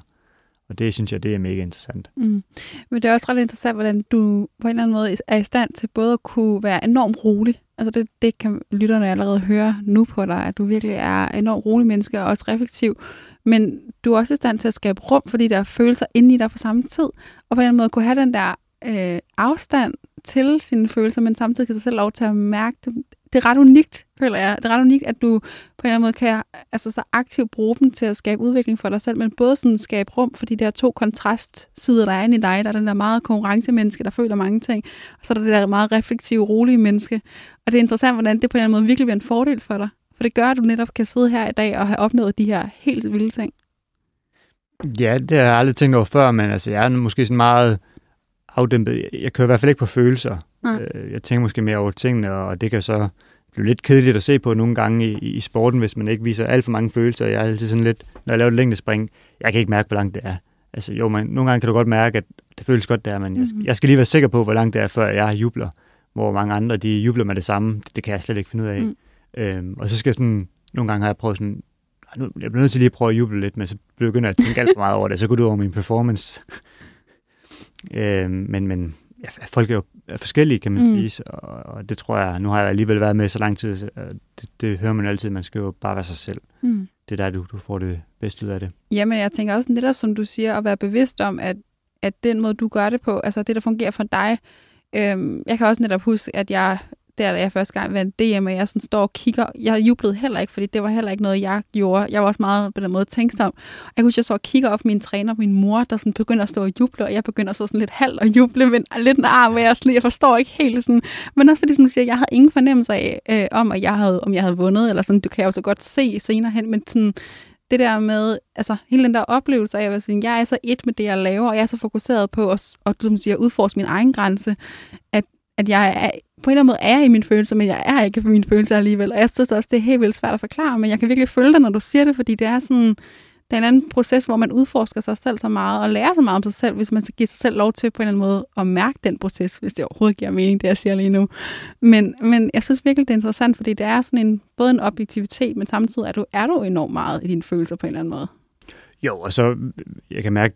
Og det synes jeg, det er mega interessant. Mm. Men det er også ret interessant, hvordan du på en eller anden måde er i stand til både at kunne være enormt rolig. Altså det, det kan lytterne allerede høre nu på dig, at du virkelig er enormt rolig menneske og også reflektiv. Men du er også i stand til at skabe rum for de der følelser inde i dig på samme tid. Og på en eller anden måde kunne have den der øh, afstand til sine følelser, men samtidig kan sig selv lov til at mærke dem det er ret unikt, føler jeg. Det er ret unikt, at du på en eller anden måde kan altså, så aktivt bruge dem til at skabe udvikling for dig selv, men både sådan skabe rum for de der to kontrastsider, der er inde i dig. Der er den der meget konkurrencemenneske, der føler mange ting, og så er der det der meget reflektive, rolige menneske. Og det er interessant, hvordan det på en eller anden måde virkelig bliver en fordel for dig. For det gør, at du netop kan sidde her i dag og have opnået de her helt vilde ting. Ja, det har jeg aldrig tænkt over før, men altså, jeg er måske sådan meget afdæmpet. Jeg kører i hvert fald ikke på følelser. Øh, jeg tænker måske mere over tingene, og det kan så blive lidt kedeligt at se på nogle gange i, i sporten, hvis man ikke viser alt for mange følelser. Jeg er altid sådan lidt, når jeg laver et længdespring, jeg kan ikke mærke, hvor langt det er. Altså jo, man, nogle gange kan du godt mærke, at det føles godt der, men mm-hmm. jeg, mhm. jeg skal lige være sikker på, hvor langt det er, før jeg jubler. Hvor mange andre, de jubler med det samme. Det, det kan jeg slet ikke finde ud af. Mm. Øhm, og så skal jeg sådan, nogle gange har jeg prøvet sådan, nu, jeg bliver nødt til lige at prøve at juble lidt, men så begynder jeg at tænke alt for meget over det, så går det ud over min performance. øhm, men, men ja, folk er jo er forskellige, kan man mm. sige, og, og det tror jeg, nu har jeg alligevel været med så lang tid, det, det hører man altid, man skal jo bare være sig selv. Mm. Det er der, du, du får det bedste ud af det. Jamen, jeg tænker også netop, som du siger, at være bevidst om, at, at den måde, du gør det på, altså det, der fungerer for dig, øhm, jeg kan også netop huske, at jeg der, da jeg første gang vandt DM, og jeg sådan står og kigger. Jeg jublede heller ikke, fordi det var heller ikke noget, jeg gjorde. Jeg var også meget på den måde tænksom. Jeg kunne jeg så og kigger op min træner, min mor, der sådan begynder at stå og juble, og jeg begynder så sådan lidt halv og juble, men lidt en arm, og jeg, sådan, jeg forstår ikke helt sådan. Men også fordi, som du siger, jeg havde ingen fornemmelse af, øh, om, at jeg havde, om jeg havde vundet, eller sådan, du kan jo så godt se senere hen, men sådan, det der med, altså hele den der oplevelse af, at sige, jeg er så et med det, jeg laver, og jeg er så fokuseret på at, og, som siger, udforske min egen grænse, at, at jeg er på en eller anden måde er jeg i mine følelser, men jeg er ikke på mine følelser alligevel. Og jeg synes også, det er helt vildt svært at forklare, men jeg kan virkelig følge dig, når du siger det, fordi det er sådan, det er en anden proces, hvor man udforsker sig selv så meget, og lærer så meget om sig selv, hvis man så giver sig selv lov til på en eller anden måde at mærke den proces, hvis det overhovedet giver mening, det jeg siger lige nu. Men, men jeg synes virkelig, det er interessant, fordi det er sådan en, både en objektivitet, men samtidig er du, er du enormt meget i dine følelser på en eller anden måde. Jo, og så, jeg kan mærke,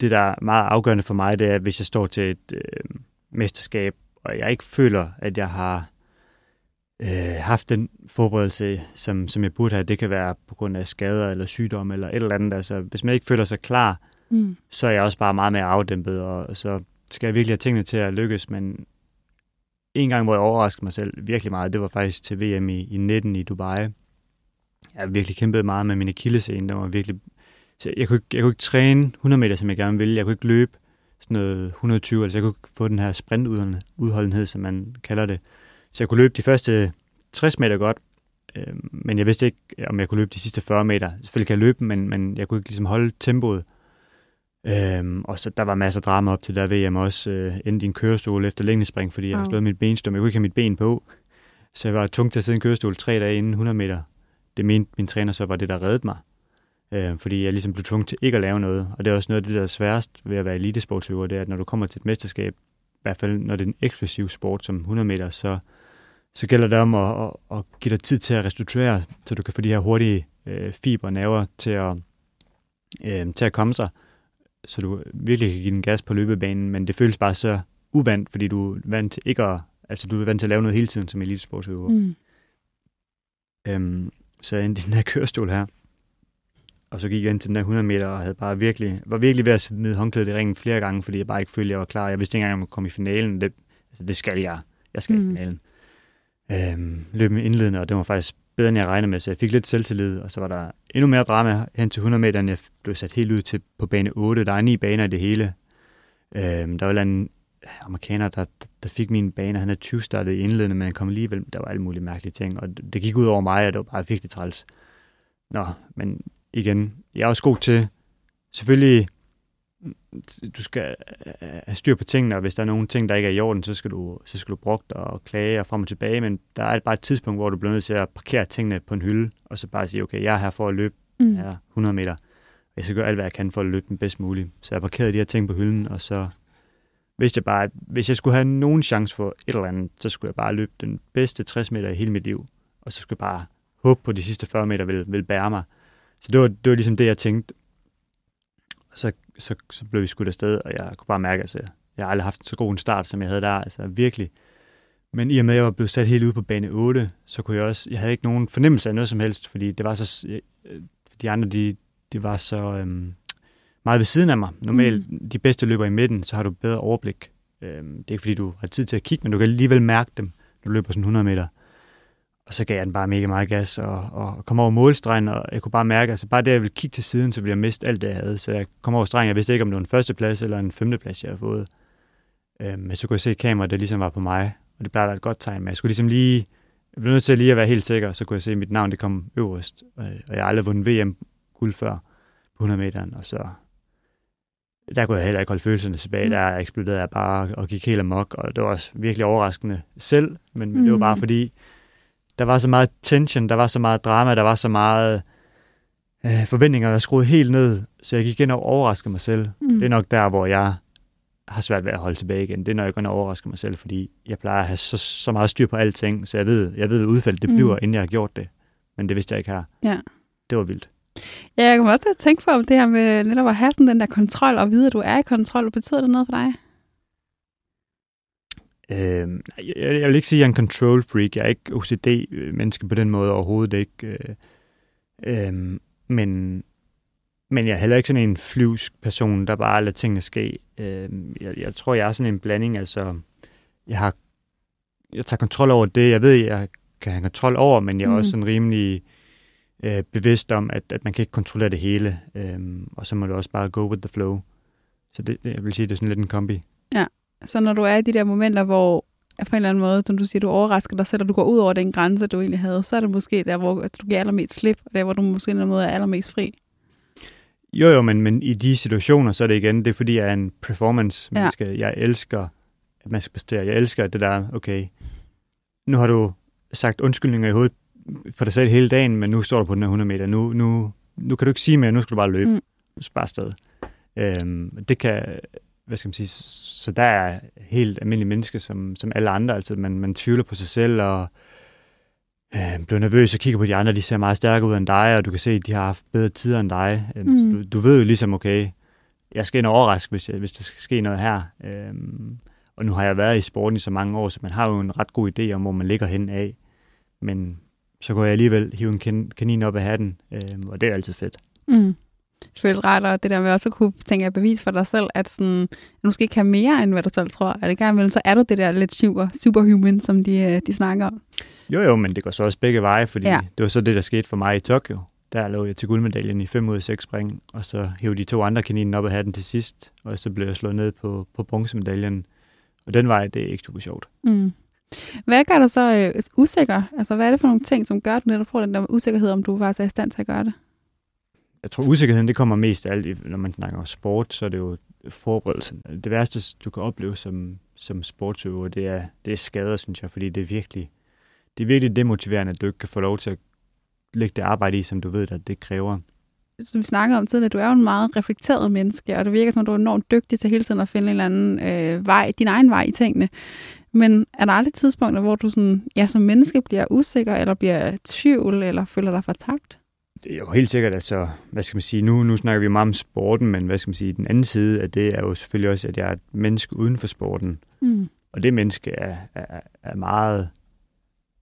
det der er meget afgørende for mig, det er, hvis jeg står til et øh, mesterskab, og jeg ikke føler, at jeg har øh, haft den forberedelse, som, som jeg burde have. Det kan være på grund af skader eller sygdom eller et eller andet. Altså, hvis man ikke føler sig klar, mm. så er jeg også bare meget mere afdæmpet, og så skal jeg virkelig have tingene til at lykkes, men en gang, hvor jeg overraskede mig selv virkelig meget, det var faktisk til VM i, i 19 i Dubai. Jeg har virkelig kæmpet meget med min akillescene. Den var virkelig... Så jeg, kunne ikke, jeg kunne ikke træne 100 meter, som jeg gerne ville. Jeg kunne ikke løbe sådan noget 120, altså jeg kunne få den her sprintudholdenhed, som man kalder det. Så jeg kunne løbe de første 60 meter godt, øh, men jeg vidste ikke, om jeg kunne løbe de sidste 40 meter. Selvfølgelig kan jeg løbe, men, men jeg kunne ikke ligesom holde tempoet. Øhm, og så der var masser af drama op til der VM også. Øh, endte i en kørestol efter længdespring, fordi jeg har slået mit benstum. Jeg kunne ikke have mit ben på. Så jeg var tungt til at sidde i en kørestol tre dage inden 100 meter. Det mente min træner så var det, der reddede mig. Øh, fordi jeg ligesom blev tvunget til ikke at lave noget. Og det er også noget af det, der er sværest ved at være elitesportsøver, det er, at når du kommer til et mesterskab, i hvert fald når det er en eksplosiv sport som 100 meter, så, så gælder det om at, at, at give dig tid til at restituere, så du kan få de her hurtige øh, fiber nerver til at, øh, til at komme sig, så du virkelig kan give den gas på løbebanen, men det føles bare så uvandt, fordi du er vant til ikke at, altså du er vant til at lave noget hele tiden som elitesportsøver. Mm. Øhm, så endte den her kørestol her, og så gik jeg ind til den der 100 meter og havde bare virkelig, var virkelig ved at smide håndklædet i ringen flere gange, fordi jeg bare ikke følte, at jeg var klar. Jeg vidste ikke engang, om jeg komme i finalen. Det, altså, det skal jeg. Jeg skal mm. i finalen. Øhm, løb med indledende, og det var faktisk bedre, end jeg regnede med, så jeg fik lidt selvtillid, og så var der endnu mere drama hen til 100 meter, end jeg blev sat helt ud til på bane 8. Der er ni baner i det hele. Øhm, der var en amerikaner, der, der fik min bane, han havde 20 startet i indledende, men han kom alligevel, der var alle mulige mærkelige ting, og det, det gik ud over mig, og det var bare virkelig træls. Nå, men igen, jeg er også god til, selvfølgelig, du skal have styr på tingene, og hvis der er nogle ting, der ikke er i orden, så skal du, så skal du bruge og klage og frem og tilbage, men der er bare et tidspunkt, hvor du bliver nødt til at parkere tingene på en hylde, og så bare sige, okay, jeg er her for at løbe mm. her 100 meter. Jeg skal gøre alt, hvad jeg kan for at løbe den bedst muligt. Så jeg parkerede de her ting på hylden, og så vidste jeg bare, at hvis jeg skulle have nogen chance for et eller andet, så skulle jeg bare løbe den bedste 60 meter i hele mit liv, og så skulle jeg bare håbe på, at de sidste 40 meter vil, vil bære mig. Så det var, det var ligesom det, jeg tænkte. Så, så, så blev vi skudt afsted, og jeg kunne bare mærke, at altså, jeg har aldrig haft så god en start, som jeg havde der. Altså virkelig. Men i og med, at jeg var blevet sat helt ud på bane 8, så kunne jeg også, jeg havde ikke nogen fornemmelse af noget som helst, fordi det var så, øh, de andre, de, de var så øhm, meget ved siden af mig. Normalt, mm. de bedste løber i midten, så har du bedre overblik. Øhm, det er ikke fordi, du har tid til at kigge, men du kan alligevel mærke dem, når du løber sådan 100 meter. Og så gav jeg den bare mega meget gas og, og kom over målstregen, og jeg kunne bare mærke, altså bare det, jeg ville kigge til siden, så ville jeg miste alt det, jeg havde. Så jeg kom over stregen, jeg vidste ikke, om det var en førsteplads eller en femteplads, jeg havde fået. Øhm, men så kunne jeg se, kameraet det ligesom var på mig, og det plejer et godt tegn, men jeg skulle ligesom lige, jeg blev nødt til lige at være helt sikker, så kunne jeg se, at mit navn det kom øverst, og jeg har aldrig vundet VM-guld før på 100 meteren, og så der kunne jeg heller ikke holde følelserne tilbage. Mm. Der eksploderede jeg bare og gik helt amok, og det var også virkelig overraskende selv, men, men mm. det var bare mm. fordi, der var så meget tension, der var så meget drama, der var så meget øh, forventninger, der skruede helt ned, så jeg gik ind og overraskede mig selv. Mm. Det er nok der, hvor jeg har svært ved at holde tilbage igen. Det er, når jeg går ind og overrasker mig selv, fordi jeg plejer at have så, så meget styr på alting, så jeg ved, jeg ved, udfaldet det mm. bliver, inden jeg har gjort det. Men det vidste jeg ikke her. Ja. Det var vildt. Ja, jeg kommer også til at tænke på, om det her med netop at have sådan den der kontrol, og vide, at du er i kontrol. Betyder det noget for dig? Øh, jeg, jeg vil ikke sige, at jeg er en control freak. Jeg er ikke OCD-menneske på den måde overhovedet ikke. Øh, øh, men, men jeg er heller ikke sådan en flyvsk person, der bare lader tingene ske. Øh, jeg, jeg tror, jeg er sådan en blanding. Altså, jeg har jeg tager kontrol over det, jeg ved, jeg kan have kontrol over, men jeg er mm. også sådan rimelig øh, bevidst om, at, at man kan ikke kontrollere det hele, øh, og så må du også bare go with the flow. Så det, jeg vil sige, det er sådan lidt en kombi. Ja, så når du er i de der momenter, hvor på en eller anden måde, som du siger, du overrasker dig selv, og du går ud over den grænse, du egentlig havde, så er det måske der, hvor altså, du giver allermest slip, og der, hvor du måske på en eller anden måde er allermest fri. Jo, jo, men, men i de situationer, så er det igen, det er fordi, jeg er en performance-menneske. Ja. Jeg elsker, at man skal præstere. Jeg elsker det der, okay, nu har du sagt undskyldninger i hovedet på dig selv hele dagen, men nu står du på den her 100 meter. Nu, nu, nu kan du ikke sige mere, nu skal du bare løbe. Mm. Bare afsted. Øhm, det kan, hvad skal man sige, så der er helt almindelige mennesker, som, som alle andre, altså man, man tvivler på sig selv, og øh, bliver nervøs og kigger på de andre, de ser meget stærkere ud end dig, og du kan se, at de har haft bedre tider end dig. Øh, mm. Du, du ved jo ligesom, okay, jeg skal ind og overraske, hvis, jeg, hvis der skal ske noget her. Øh, og nu har jeg været i sporten i så mange år, så man har jo en ret god idé om, hvor man ligger hen af. Men så går jeg alligevel hive en kan, kanin op af hatten, øh, og det er altid fedt. Mm. Det føles rart, og det der med også at kunne tænke at bevis for dig selv, at sådan, at du måske kan mere, end hvad du selv tror. At i gang imellem, så er du det der lidt super, superhuman, som de, øh, de snakker om. Jo, jo, men det går så også begge veje, fordi ja. det var så det, der skete for mig i Tokyo. Der lå jeg til guldmedaljen i 5 ud af 6 spring, og så hævde de to andre kaniner op af hatten til sidst, og så blev jeg slået ned på, på bronzemedaljen. Og den vej, det er ikke super sjovt. Mm. Hvad gør dig så øh, usikker? Altså, hvad er det for nogle ting, som gør, at du netop får den der usikkerhed, om du faktisk er i stand til at gøre det? Jeg tror, usikkerheden det kommer mest af alt, når man snakker om sport, så er det jo forberedelsen. Det værste, du kan opleve som, som sportsøver, det er, det er skader, synes jeg, fordi det er virkelig, det er virkelig demotiverende, at du ikke kan få lov til at lægge det arbejde i, som du ved, at det kræver. som vi snakkede om tidligere, du er jo en meget reflekteret menneske, og det virker som, at du er enormt dygtig til hele tiden at finde en eller anden øh, vej, din egen vej i tingene. Men er der aldrig tidspunkter, hvor du sådan, ja, som menneske bliver usikker, eller bliver tvivl, eller føler dig fortabt? Det er jo helt sikkert, altså, hvad skal man sige, nu, nu snakker vi meget om sporten, men hvad skal man sige, den anden side af det er jo selvfølgelig også, at jeg er et menneske uden for sporten. Mm. Og det menneske er, er, er meget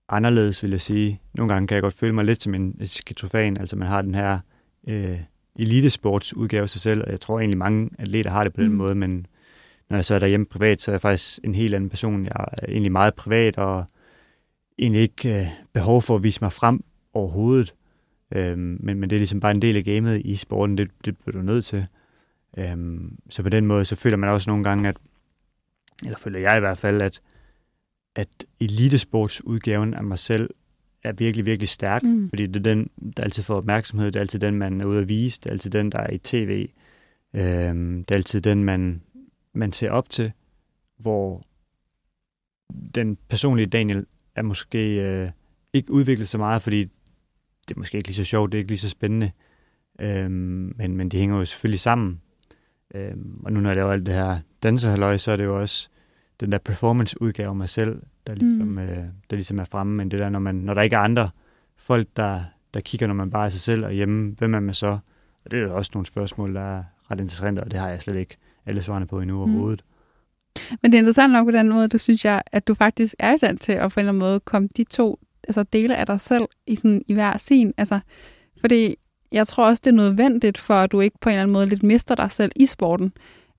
anderledes, vil jeg sige. Nogle gange kan jeg godt føle mig lidt som en skizofren, altså man har den her øh, elitesportsudgave af sig selv, og jeg tror egentlig mange atleter har det på den mm. måde, men når jeg så er derhjemme privat, så er jeg faktisk en helt anden person. Jeg er egentlig meget privat, og egentlig ikke øh, behov for at vise mig frem overhovedet. Øhm, men, men det er ligesom bare en del af gamet i sporten, det, det bliver du nødt til. Øhm, så på den måde, så føler man også nogle gange, at, eller føler jeg i hvert fald, at, at elitesportsudgaven af mig selv er virkelig, virkelig stærk, mm. fordi det er den, der altid får opmærksomhed, det er altid den, man er ude at vise, det er altid den, der er i tv, øhm, det er altid den, man, man ser op til, hvor den personlige Daniel er måske øh, ikke udviklet så meget, fordi det er måske ikke lige så sjovt, det er ikke lige så spændende, øhm, men, men de hænger jo selvfølgelig sammen. Øhm, og nu når jeg laver alt det her danserhalløj, så er det jo også den der performance-udgave af mig selv, der ligesom, mm. øh, der ligesom er fremme. Men det der, når, man, når der ikke er andre folk, der, der kigger, når man bare er sig selv og hjemme, hvem er man så? Og det er jo også nogle spørgsmål, der er ret interessante, og det har jeg slet ikke alle svarene på endnu mm. overhovedet. Men det er interessant nok på den måde, du synes jeg, at du faktisk er i stand til at på en eller anden måde komme de to altså dele af dig selv i, sådan, i hver sin. Altså, fordi jeg tror også, det er nødvendigt for, at du ikke på en eller anden måde lidt mister dig selv i sporten.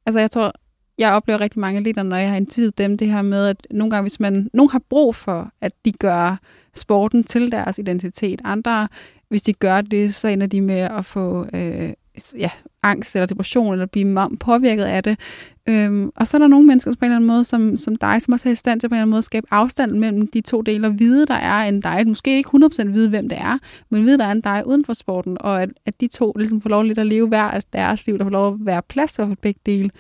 Altså jeg tror, jeg oplever rigtig mange lidt, når jeg har interviewet dem, det her med, at nogle gange, hvis man, nogen har brug for, at de gør sporten til deres identitet. Andre, hvis de gør det, så ender de med at få øh, ja, angst eller depression, eller blive påvirket af det. Øhm, og så er der nogle mennesker på en eller anden måde, som, som dig, som også er i stand til på en eller anden måde at skabe afstand mellem de to dele, og vide, der er en dig. Måske ikke 100% vide, hvem det er, men vide, der er en dig uden for sporten, og at, at de to ligesom får lov lidt at leve hver deres liv, der får lov at være plads for begge dele.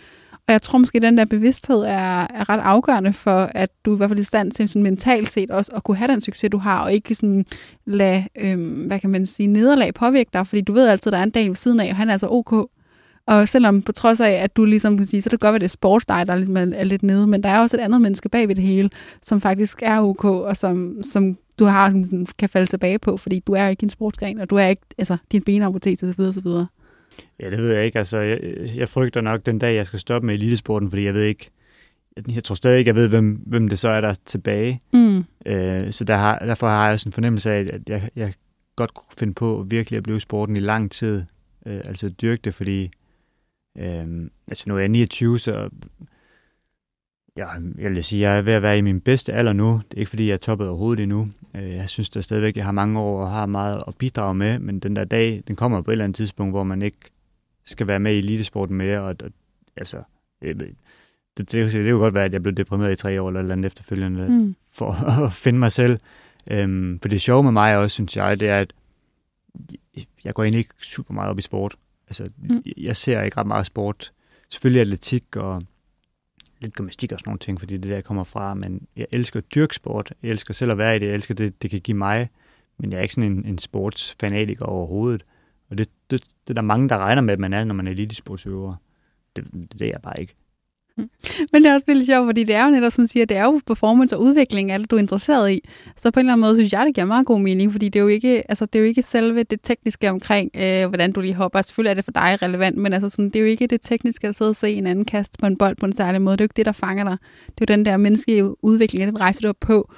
Og jeg tror måske, at den der bevidsthed er, er ret afgørende for, at du i hvert fald er i stand til sådan mentalt set også at kunne have den succes, du har, og ikke sådan lade, øhm, hvad kan man sige, nederlag påvirke dig, fordi du ved altid, at der er en dag ved siden af, og han er altså ok. Og selvom på trods af, at du ligesom kan sige, så det kan godt være, at det er sportsdej, der ligesom er, er lidt nede, men der er også et andet menneske bag ved det hele, som faktisk er ok, og som, som du har, sådan, kan falde tilbage på, fordi du er ikke en sportsgren, og du er ikke, altså, din benamputet, og så videre, så videre. Ja, det ved jeg ikke. Altså, jeg, jeg frygter nok den dag, jeg skal stoppe med elitesporten, fordi jeg ved ikke, jeg tror stadig ikke, jeg ved, hvem, hvem det så er, der er tilbage. Mm. Øh, så der har, derfor har jeg sådan en fornemmelse af, at jeg, jeg godt kunne finde på virkelig at blive sporten i lang tid. Øh, altså dyrke det, fordi øh, altså nu er jeg 29, så ja, jeg vil sige, jeg er ved at være i min bedste alder nu. Det er ikke, fordi jeg er toppet overhovedet endnu. Øh, jeg synes der stadigvæk, jeg har mange år og har meget at bidrage med, men den der dag, den kommer på et eller andet tidspunkt, hvor man ikke skal være med i elitesporten mere, og, og altså, jeg ved, det, det, det, det jo godt være, at jeg blev deprimeret i tre år eller andet efterfølgende, mm. for at finde mig selv. Øhm, for det sjove med mig også, synes jeg, det er, at jeg går egentlig ikke super meget op i sport. Altså, mm. jeg ser ikke ret meget sport. Selvfølgelig atletik og lidt gymnastik og sådan nogle ting, fordi det er der, jeg kommer fra, men jeg elsker dyrksport. Jeg elsker selv at være i det. Jeg elsker det, det kan give mig, men jeg er ikke sådan en, en sportsfanatiker overhovedet. Og det, det, det er der mange, der regner med, at man er, når man er elitesportsøver. Det, det er jeg bare ikke. Men det er også vildt sjovt, fordi det er jo netop, som siger, det er jo performance og udvikling, alt du er interesseret i. Så på en eller anden måde synes jeg, det giver meget god mening, fordi det er jo ikke, altså, det er jo ikke selve det tekniske omkring, øh, hvordan du lige hopper. Selvfølgelig er det for dig relevant, men altså sådan, det er jo ikke det tekniske at sidde og se en anden kaste på en bold på en særlig måde. Det er jo ikke det, der fanger dig. Det er jo den der menneskelige udvikling, den rejser du op på.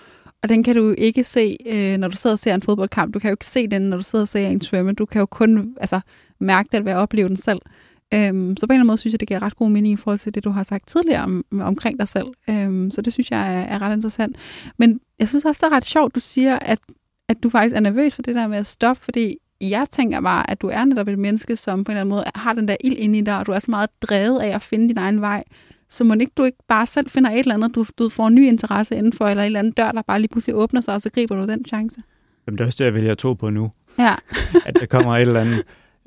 Og den kan du ikke se, øh, når du sidder og ser en fodboldkamp. Du kan jo ikke se den, når du sidder og ser en svømme. Du kan jo kun altså, mærke det ved at opleve den selv. Øhm, så på en eller anden måde synes jeg, det giver ret god mening i forhold til det, du har sagt tidligere om, omkring dig selv. Øhm, så det synes jeg er, er ret interessant. Men jeg synes også, det er ret sjovt, du siger, at, at du faktisk er nervøs for det der med at stoppe, fordi jeg tænker bare, at du er netop et menneske, som på en eller anden måde har den der ild inde i dig, og du er så meget drevet af at finde din egen vej. Så må ikke du ikke bare selv finder et eller andet, du, du får en ny interesse indenfor, eller en eller anden dør, der bare lige pludselig åbner sig, og så griber du den chance? Jamen, det er også det, jeg vælger at tro på nu. Ja. at der kommer et eller andet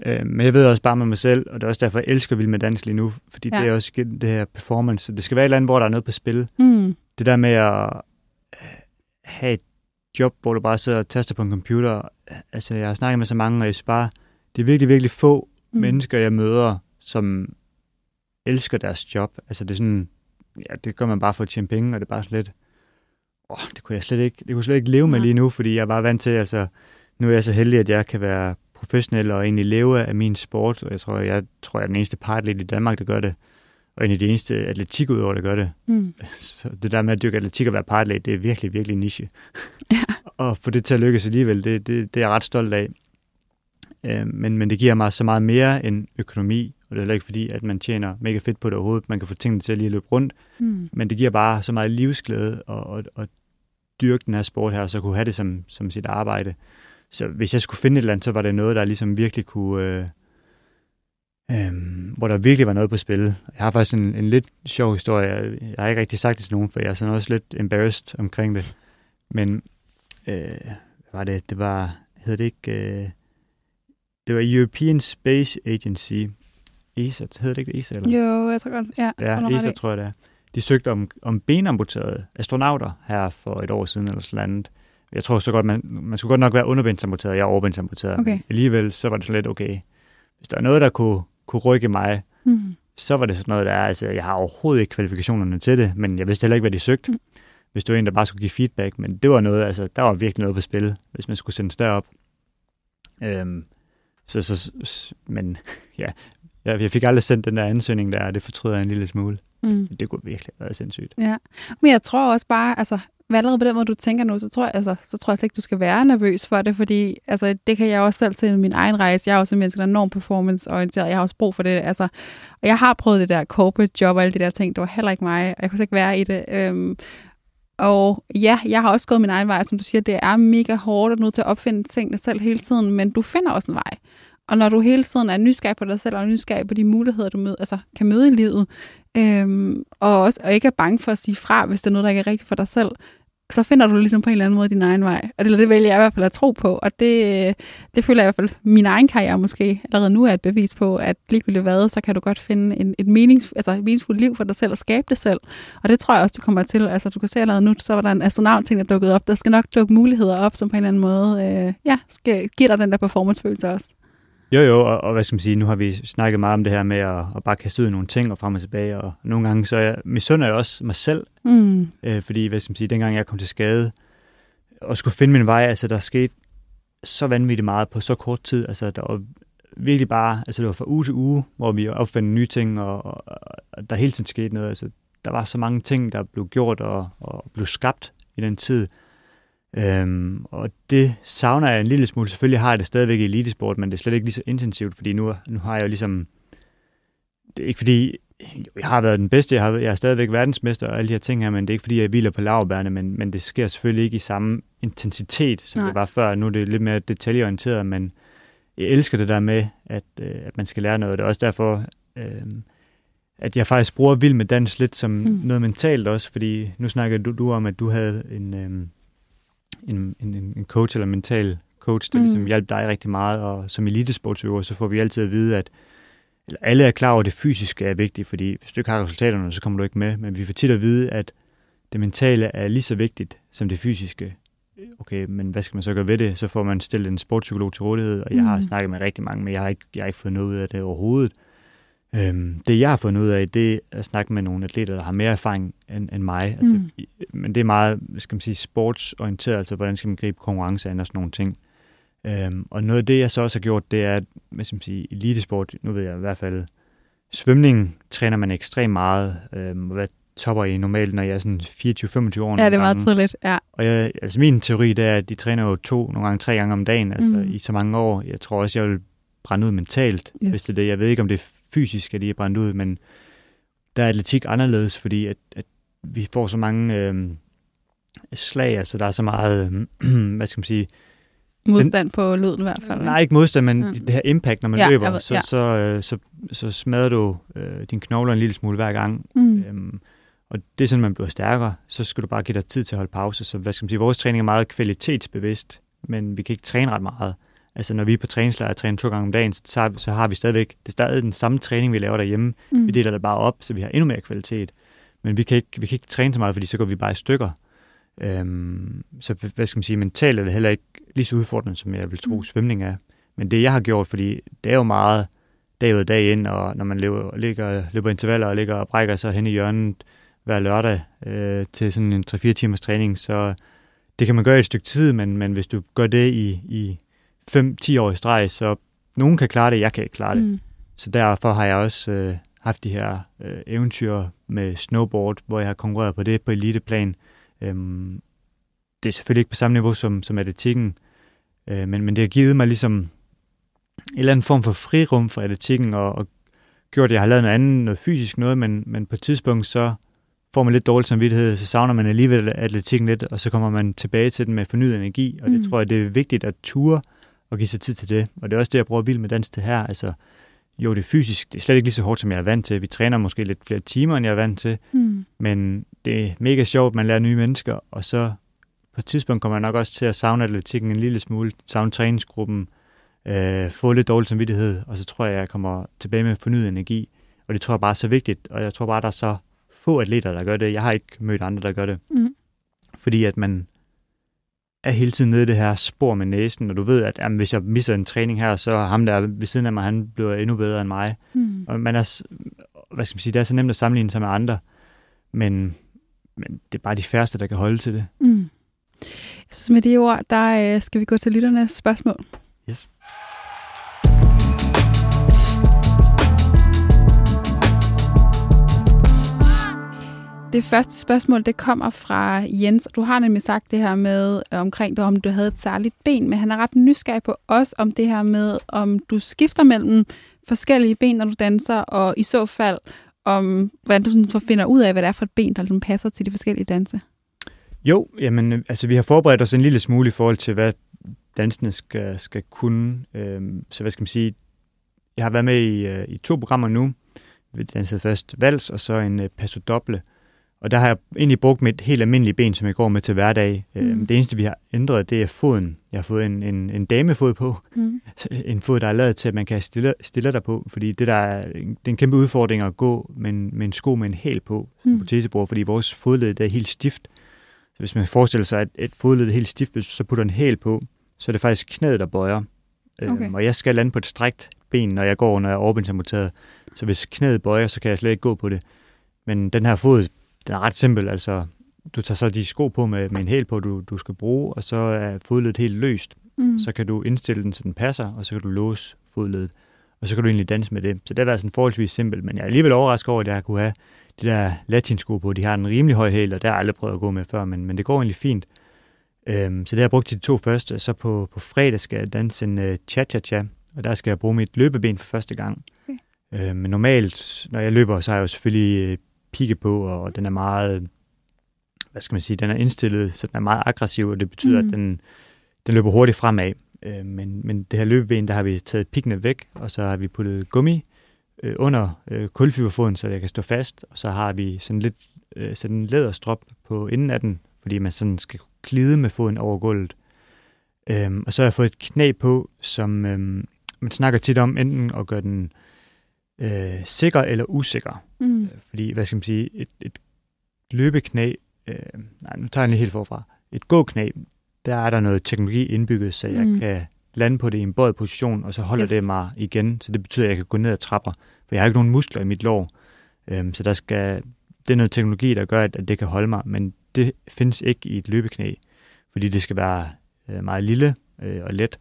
Øh, men jeg ved også bare med mig selv, og det er også derfor, jeg elsker Vild med Dans lige nu, fordi ja. det er også det her performance. Det skal være et eller andet, hvor der er noget på spil. Mm. Det der med at øh, have et job, hvor du bare sidder og taster på en computer. Altså, jeg har snakket med så mange, og jeg bare, det er virkelig, virkelig få mm. mennesker, jeg møder, som elsker deres job. Altså det er sådan, ja, det gør man bare for at tjene penge, og det er bare sådan lidt, åh, det kunne jeg slet ikke, det kunne jeg slet ikke leve med lige nu, fordi jeg var vant til, altså, nu er jeg så heldig, at jeg kan være professionel og egentlig leve af min sport, og jeg tror, jeg, tror, jeg er den eneste part i Danmark, der gør det, og en af de eneste atletikudøvere, der gør det. Mm. Så det der med at dyrke atletik og være partlæg, det er virkelig, virkelig niche. Ja. og få det til at lykkes alligevel, det, det, det er jeg ret stolt af. Øh, men, men det giver mig så meget mere end økonomi, og det er heller ikke fordi, at man tjener mega fedt på det overhovedet. Man kan få tingene til at lige løbe rundt, mm. men det giver bare så meget livsglæde at, at, at dyrke den her sport her, og så kunne have det som, som sit arbejde. Så hvis jeg skulle finde et eller andet, så var det noget, der ligesom virkelig kunne... Øh, øh, hvor der virkelig var noget på spil. Jeg har faktisk en, en lidt sjov historie. Jeg har ikke rigtig sagt det til nogen, for jeg er sådan også lidt embarrassed omkring det. Men øh, var det? Det var, hed det ikke... Øh, det var European Space Agency. ESA, hedder det ikke ESA? Eller? Jo, jeg tror godt. Ja, ja ESA det. tror jeg det er. De søgte om, om benamputerede astronauter her for et år siden eller sådan noget. Jeg tror så godt, man, man skulle godt nok være underbindsamputeret, jeg er overbindsamputeret. Okay. Alligevel så var det så lidt, okay, hvis der er noget, der kunne, kunne rykke mig, mm. så var det sådan noget, der er, altså jeg har overhovedet ikke kvalifikationerne til det, men jeg vidste heller ikke, hvad de søgte. Mm. Hvis det var en, der bare skulle give feedback, men det var noget, altså der var virkelig noget på spil, hvis man skulle sendes derop. Øhm, så, så, men ja, jeg, jeg fik aldrig sendt den der ansøgning der, og det fortryder jeg en lille smule. Mm. Det kunne virkelig have været sindssygt. Ja, men jeg tror også bare, altså allerede på den måde, du tænker nu, så tror jeg, altså, så tror jeg slet ikke, du skal være nervøs for det, fordi altså, det kan jeg også selv se med min egen rejse. Jeg er også en menneske, der er enormt performance-orienteret. Jeg har også brug for det. Altså, og jeg har prøvet det der corporate job og alle de der ting. Det var heller ikke mig. Jeg kunne slet ikke være i det. Øhm, og ja, jeg har også gået min egen vej, som du siger, det er mega hårdt at nu til at opfinde tingene selv hele tiden, men du finder også en vej. Og når du hele tiden er nysgerrig på dig selv, og nysgerrig på de muligheder, du møder, altså, kan møde i livet, øhm, og, også, og ikke er bange for at sige fra, hvis det er noget, der ikke er rigtigt for dig selv, så finder du ligesom på en eller anden måde din egen vej. Og det, det vælger jeg i hvert fald at tro på. Og det, det føler jeg i hvert fald, min egen karriere måske allerede nu er et bevis på, at ligegyldigt hvad, så kan du godt finde en, et, menings, altså et meningsfuldt liv for dig selv og skabe det selv. Og det tror jeg også, du kommer til. Altså du kan se allerede nu, så var der en astronaut-ting, der dukkede op. Der skal nok dukke muligheder op, som på en eller anden måde øh, ja, skal give dig den der performancefølelse også. Jo, jo, og, og hvad skal man sige, nu har vi snakket meget om det her med at, at bare kaste ud nogle ting og frem og tilbage, og nogle gange så jeg, misunder jeg også mig selv, mm. øh, fordi hvad skal man sige, dengang jeg kom til skade og skulle finde min vej, altså der skete så vanvittigt meget på så kort tid, altså der var virkelig bare, altså det var fra uge til uge, hvor vi opfandt nye ting, og, og, og der hele tiden skete noget, altså der var så mange ting, der blev gjort og, og blev skabt i den tid, Øhm, og det savner jeg en lille smule. Selvfølgelig har jeg det stadigvæk i elitesport, men det er slet ikke lige så intensivt, fordi nu, nu har jeg jo ligesom... Det er ikke fordi, jeg har været den bedste, jeg, har, jeg er stadigvæk verdensmester og alle de her ting her, men det er ikke fordi, jeg hviler på lavbærne, men, men det sker selvfølgelig ikke i samme intensitet, som Nej. det var før. Nu er det lidt mere detaljeorienteret, men jeg elsker det der med, at, øh, at man skal lære noget. Det er også derfor, øh, at jeg faktisk bruger vild med dans lidt som mm. noget mentalt også, fordi nu snakker du, du om, at du havde en... Øh, en, en, en coach eller en mental coach, der mm. ligesom hjælper dig rigtig meget, og som elitesportsøver, så får vi altid at vide, at eller alle er klar over, at det fysiske er vigtigt, fordi hvis du ikke har resultaterne, så kommer du ikke med, men vi får tit at vide, at det mentale er lige så vigtigt som det fysiske. Okay, men hvad skal man så gøre ved det? Så får man stillet en sportspsykolog til rådighed, og jeg har mm. snakket med rigtig mange, men jeg har ikke, jeg har ikke fået noget ud af det overhovedet. Øhm, det jeg har fundet ud af, det er at snakke med nogle atleter, der har mere erfaring end, end mig. Altså, mm. Men det er meget, skal man sige, sportsorienteret, altså hvordan skal man gribe konkurrence og sådan nogle ting. Øhm, og noget af det, jeg så også har gjort, det er, hvad skal man sige, elitesport, nu ved jeg i hvert fald, svømning træner man ekstremt meget. Øhm, hvad topper I normalt, når jeg er sådan 24-25 år? Ja, det er meget tidligt, ja. Og jeg, altså min teori, det er, at de træner jo to, nogle gange tre gange om dagen, altså mm. i så mange år. Jeg tror også, jeg vil brænde ud mentalt, yes. hvis det er det. Jeg ved ikke, om det er fysisk, at de er brændt ud, men der er atletik anderledes, fordi at, at vi får så mange øh, slag, altså der er så meget, øh, hvad skal man sige, Modstand på leden i hvert fald. Nej, ikke modstand, men mm. det her impact, når man ja, løber, ved, så, ja. så, øh, så, så smadrer du øh, dine knogler en lille smule hver gang. Mm. Øhm, og det er sådan, man bliver stærkere. Så skal du bare give dig tid til at holde pause. Så hvad skal man sige, vores træning er meget kvalitetsbevidst, men vi kan ikke træne ret meget. Altså når vi er på træningslejr og træner to gange om dagen, så, så har vi stadigvæk, det er stadig den samme træning, vi laver derhjemme. Mm. Vi deler det bare op, så vi har endnu mere kvalitet. Men vi kan ikke, vi kan ikke træne så meget, fordi så går vi bare i stykker. Øhm, så hvad skal man sige, mentalt er det heller ikke lige så udfordrende, som jeg vil tro, mm. svømning er. Men det, jeg har gjort, fordi det er jo meget dag ud og dag ind, og når man løber, ligger, løber intervaller og ligger og brækker sig hen i hjørnet hver lørdag øh, til sådan en 3-4 timers træning, så det kan man gøre i et stykke tid, men, men hvis du gør det i, i 5-10 år i streg, så nogen kan klare det, jeg kan ikke klare det. Mm. Så derfor har jeg også øh, haft de her øh, eventyr med snowboard, hvor jeg har konkurreret på det på eliteplan. Øhm, det er selvfølgelig ikke på samme niveau som, som atletikken, øh, men, men det har givet mig ligesom en eller anden form for frirum for atletikken, og, og gjort, at jeg har lavet noget andet, noget fysisk noget, men, men på et tidspunkt så får man lidt dårlig samvittighed, så savner man alligevel atletikken lidt, og så kommer man tilbage til den med fornyet energi, og det mm. tror jeg, det er vigtigt at ture og give sig tid til det. Og det er også det, jeg bruger vild med dans til her. Altså, jo, det er fysisk, det er slet ikke lige så hårdt, som jeg er vant til. Vi træner måske lidt flere timer, end jeg er vant til, mm. men det er mega sjovt, man lærer nye mennesker, og så på et tidspunkt kommer jeg nok også til at savne atletikken en lille smule, savne træningsgruppen, øh, få lidt dårlig samvittighed, og så tror jeg, jeg kommer tilbage med fornyet energi. Og det tror jeg bare er så vigtigt, og jeg tror bare, der er så få atleter, der gør det. Jeg har ikke mødt andre, der gør det. Mm. Fordi at man er hele tiden nede i det her spor med næsen, og du ved, at jamen, hvis jeg misser en træning her, så er ham der ved siden af mig, han bliver endnu bedre end mig. Mm. Og man er, hvad skal man sige, det er så nemt at sammenligne sig med andre, men, men det er bare de færreste, der kan holde til det. Mm. Så med det ord, der øh, skal vi gå til lytternes spørgsmål. Yes. Det første spørgsmål, det kommer fra Jens. Du har nemlig sagt det her med øh, omkring det, om du havde et særligt ben, men han er ret nysgerrig på os om det her med, om du skifter mellem forskellige ben, når du danser, og i så fald, om hvordan du sådan finder ud af, hvad det er for et ben, der ligesom passer til de forskellige danse. Jo, jamen, øh, altså vi har forberedt os en lille smule i forhold til, hvad dansene skal, skal kunne. Øhm, så hvad skal man sige, jeg har været med i, øh, i to programmer nu. Vi dansede først vals, og så en øh, passo doble. Og der har jeg egentlig brugt mit helt almindelige ben, som jeg går med til hverdag. Mm. Øhm, det eneste, vi har ændret, det er foden. Jeg har fået en, en, en damefod på. Mm. En fod, der er lavet til, at man kan stille, stille der på. Fordi det, der er, det er en kæmpe udfordring at gå med en, med en sko med en hæl på, mm. protesebord, fordi vores fodled er helt stift. Så hvis man forestiller sig, at et fodled er helt stift, hvis du så putter en hæl på, så er det faktisk knæet, der bøjer. Øhm, okay. Øhm, og jeg skal lande på et strækt ben, når jeg går, når jeg er overbindsamoteret. Så hvis knæet bøjer, så kan jeg slet ikke gå på det. Men den her fod den er ret simpel. Altså, du tager så de sko på med, med en hæl på, du, du skal bruge, og så er fodledet helt løst. Mm. Så kan du indstille den, så den passer, og så kan du låse fodledet. Og så kan du egentlig danse med det. Så det har været sådan forholdsvis simpelt, men jeg er alligevel overrasket over, at jeg kunne have de der latinsko på. De har en rimelig høj hæl, og det har jeg aldrig prøvet at gå med før, men, men det går egentlig fint. Øhm, så det har jeg brugt til de to første. Så på, på fredag skal jeg danse en uh, cha-cha-cha, og der skal jeg bruge mit løbeben for første gang. Okay. Øhm, men normalt, når jeg løber, så har jeg jo selvfølgelig øh, pigge på, og den er meget, hvad skal man sige, den er indstillet, så den er meget aggressiv, og det betyder, mm. at den, den løber hurtigt fremad. Øh, men, men det her løbeben, der har vi taget piggene væk, og så har vi puttet gummi øh, under øh, kulfiberfoden, så det kan stå fast, og så har vi sådan lidt øh, sådan en læderstrop på inden af den, fordi man sådan skal klide med foden over gulvet. Øhm, og så har jeg fået et knæ på, som øhm, man snakker tit om, enten at gøre den øh, sikker eller usikker. Mm. Øh, fordi, hvad skal man sige, et, et løbeknæ, øh, nej, nu tager jeg lige helt forfra, et gåknæ, der er der noget teknologi indbygget, så jeg mm. kan lande på det i en bøjet position, og så holder yes. det mig igen, så det betyder, at jeg kan gå ned ad trapper, for jeg har ikke nogen muskler i mit lår, øh, så der skal, det er noget teknologi, der gør, at det kan holde mig, men det findes ikke i et løbeknæ, fordi det skal være øh, meget lille øh, og let.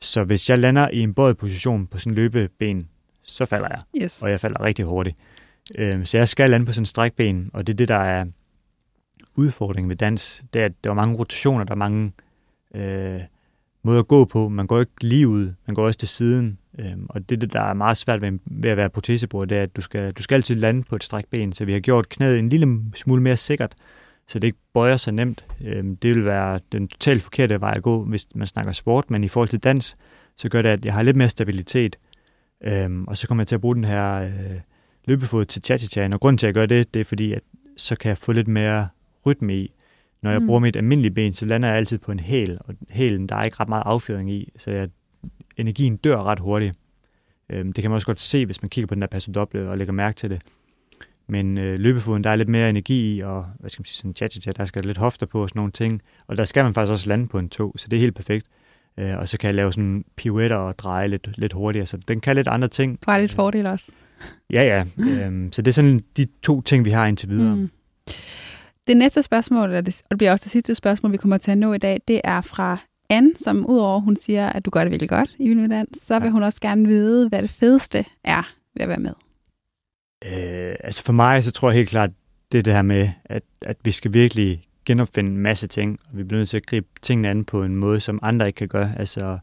Så hvis jeg lander i en bøjet position på sådan en løbeben, så falder jeg. Yes. Og jeg falder rigtig hurtigt. Øh, så jeg skal lande på sådan en strækben, og det er det, der er udfordringen ved dans. Det er, at der er mange rotationer, der er mange øh, måder at gå på. Man går ikke lige ud, man går også til siden. Øh, og det, det, der er meget svært ved, ved at være protesebord, det er, at du skal, du skal altid lande på et strækben. Så vi har gjort knæet en lille smule mere sikkert, så det ikke bøjer så nemt. Øh, det vil være den totalt forkerte vej at gå, hvis man snakker sport, men i forhold til dans, så gør det, at jeg har lidt mere stabilitet. Øhm, og så kommer jeg til at bruge den her øh, løbefod til cha cha Og grunden til, at jeg gør det, det er fordi, at så kan jeg få lidt mere rytme i. Når jeg mm. bruger mit almindelige ben, så lander jeg altid på en hæl, og hælen, der er ikke ret meget affjedring i, så jeg, energien dør ret hurtigt. Øhm, det kan man også godt se, hvis man kigger på den der passo doble og lægger mærke til det. Men øh, løbefoden, der er lidt mere energi i, og hvad skal man sige, sådan cha cha der skal lidt hofter på og sådan nogle ting. Og der skal man faktisk også lande på en tog, så det er helt perfekt. Øh, og så kan jeg lave sådan pirouetter og dreje lidt, lidt hurtigere, så den kan lidt andre ting. Har lidt fordel også. Ja, ja. øhm, så det er sådan de to ting, vi har indtil videre. Mm. Det næste spørgsmål, og det, bliver også det sidste spørgsmål, vi kommer til at nå i dag, det er fra Anne, som udover hun siger, at du gør det virkelig godt i Vild med Dans, så vil ja. hun også gerne vide, hvad det fedeste er ved at være med. Øh, altså for mig, så tror jeg helt klart, det er det her med, at, at vi skal virkelig genopfinde en masse ting, og vi bliver nødt til at gribe tingene an på en måde, som andre ikke kan gøre. Altså,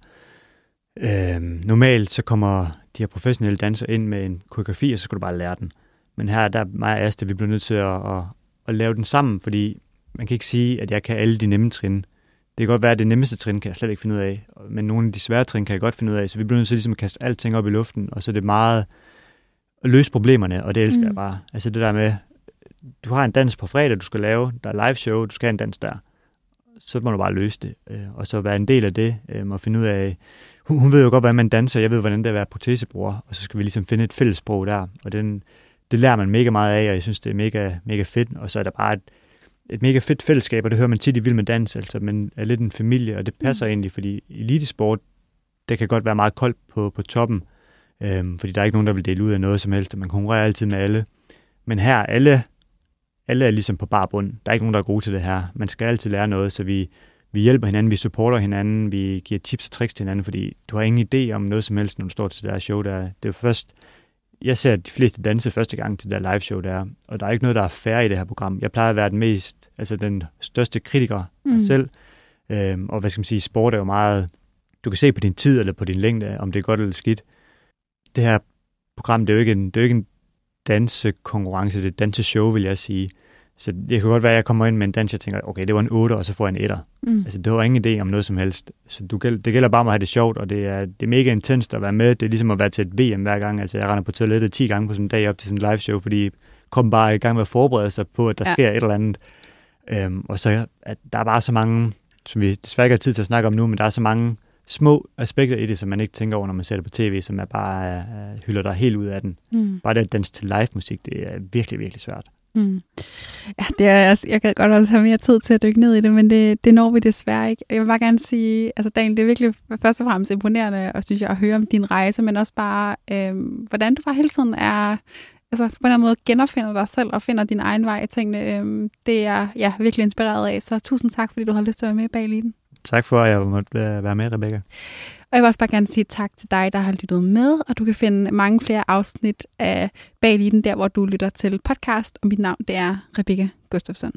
øh, normalt så kommer de her professionelle dansere ind med en koreografi, og så skal du bare lære den. Men her der er mig og Asta, vi bliver nødt til at, at, at lave den sammen, fordi man kan ikke sige, at jeg kan alle de nemme trin. Det kan godt være, at det nemmeste trin kan jeg slet ikke finde ud af, men nogle af de svære trin kan jeg godt finde ud af, så vi bliver nødt til ligesom at kaste alting op i luften, og så er det meget at løse problemerne, og det elsker mm. jeg bare. Altså det der med, du har en dans på fredag, du skal lave, der er live show, du skal have en dans der. Så må du bare løse det, øh, og så være en del af det, øh, og finde ud af, hun, hun ved jo godt, hvordan man danser, jeg ved, hvordan det er at være protesebruger, og så skal vi ligesom finde et fælles sprog der, og den, det lærer man mega meget af, og jeg synes, det er mega, mega fedt, og så er der bare et, et mega fedt fællesskab, og det hører man tit i Vild med Dans, altså, men er lidt en familie, og det passer mm. egentlig, fordi elitesport, det kan godt være meget koldt på, på toppen, øhm, fordi der er ikke nogen, der vil dele ud af noget som helst, og man konkurrerer altid med alle. Men her, alle alle er ligesom på bar bund. Der er ikke nogen, der er gode til det her. Man skal altid lære noget, så vi, vi hjælper hinanden, vi supporter hinanden, vi giver tips og tricks til hinanden, fordi du har ingen idé om noget som helst, når du står til det her show. Der. Det er først, jeg ser de fleste danse første gang til det der live show der, og der er ikke noget, der er færre i det her program. Jeg plejer at være den mest, altså den største kritiker mm. af selv, øhm, og hvad skal man sige, sport er jo meget, du kan se på din tid eller på din længde, om det er godt eller skidt. Det her program, det er jo ikke en, det er jo ikke en dansekonkurrence, det er danseshow, vil jeg sige. Så det kan godt være, at jeg kommer ind med en dans, og tænker, okay, det var en 8, og så får jeg en 1'er. Mm. Altså, det var ingen idé om noget som helst. Så du, det gælder bare om at have det sjovt, og det er, det er mega intenst at være med. Det er ligesom at være til et VM hver gang. Altså, jeg render på toilettet 10 gange på sådan en dag op til sådan en live show, fordi kom bare i gang med at forberede sig på, at der ja. sker et eller andet. Øhm, og så at der er bare så mange, som vi desværre ikke har tid til at snakke om nu, men der er så mange små aspekter i det, som man ikke tænker over, når man ser det på tv, som er bare uh, hylder dig helt ud af den. Mm. Bare det at danse til live musik, det er virkelig, virkelig svært. Mm. Ja, det er, altså, jeg kan godt også have mere tid til at dykke ned i det, men det, det når vi desværre ikke. Jeg vil bare gerne sige, altså Daniel, det er virkelig først og fremmest imponerende, og synes jeg, at høre om din rejse, men også bare, øh, hvordan du bare hele tiden er, altså på en måde genopfinder dig selv og finder din egen vej i tingene. Øh, det er jeg virkelig inspireret af, så tusind tak, fordi du har lyst til at være med bag lige Tak for, at jeg måtte øh, være med, Rebecca. Og jeg vil også bare gerne sige tak til dig, der har lyttet med, og du kan finde mange flere afsnit af Bag den der hvor du lytter til podcast, og mit navn det er Rebecca Gustafsson.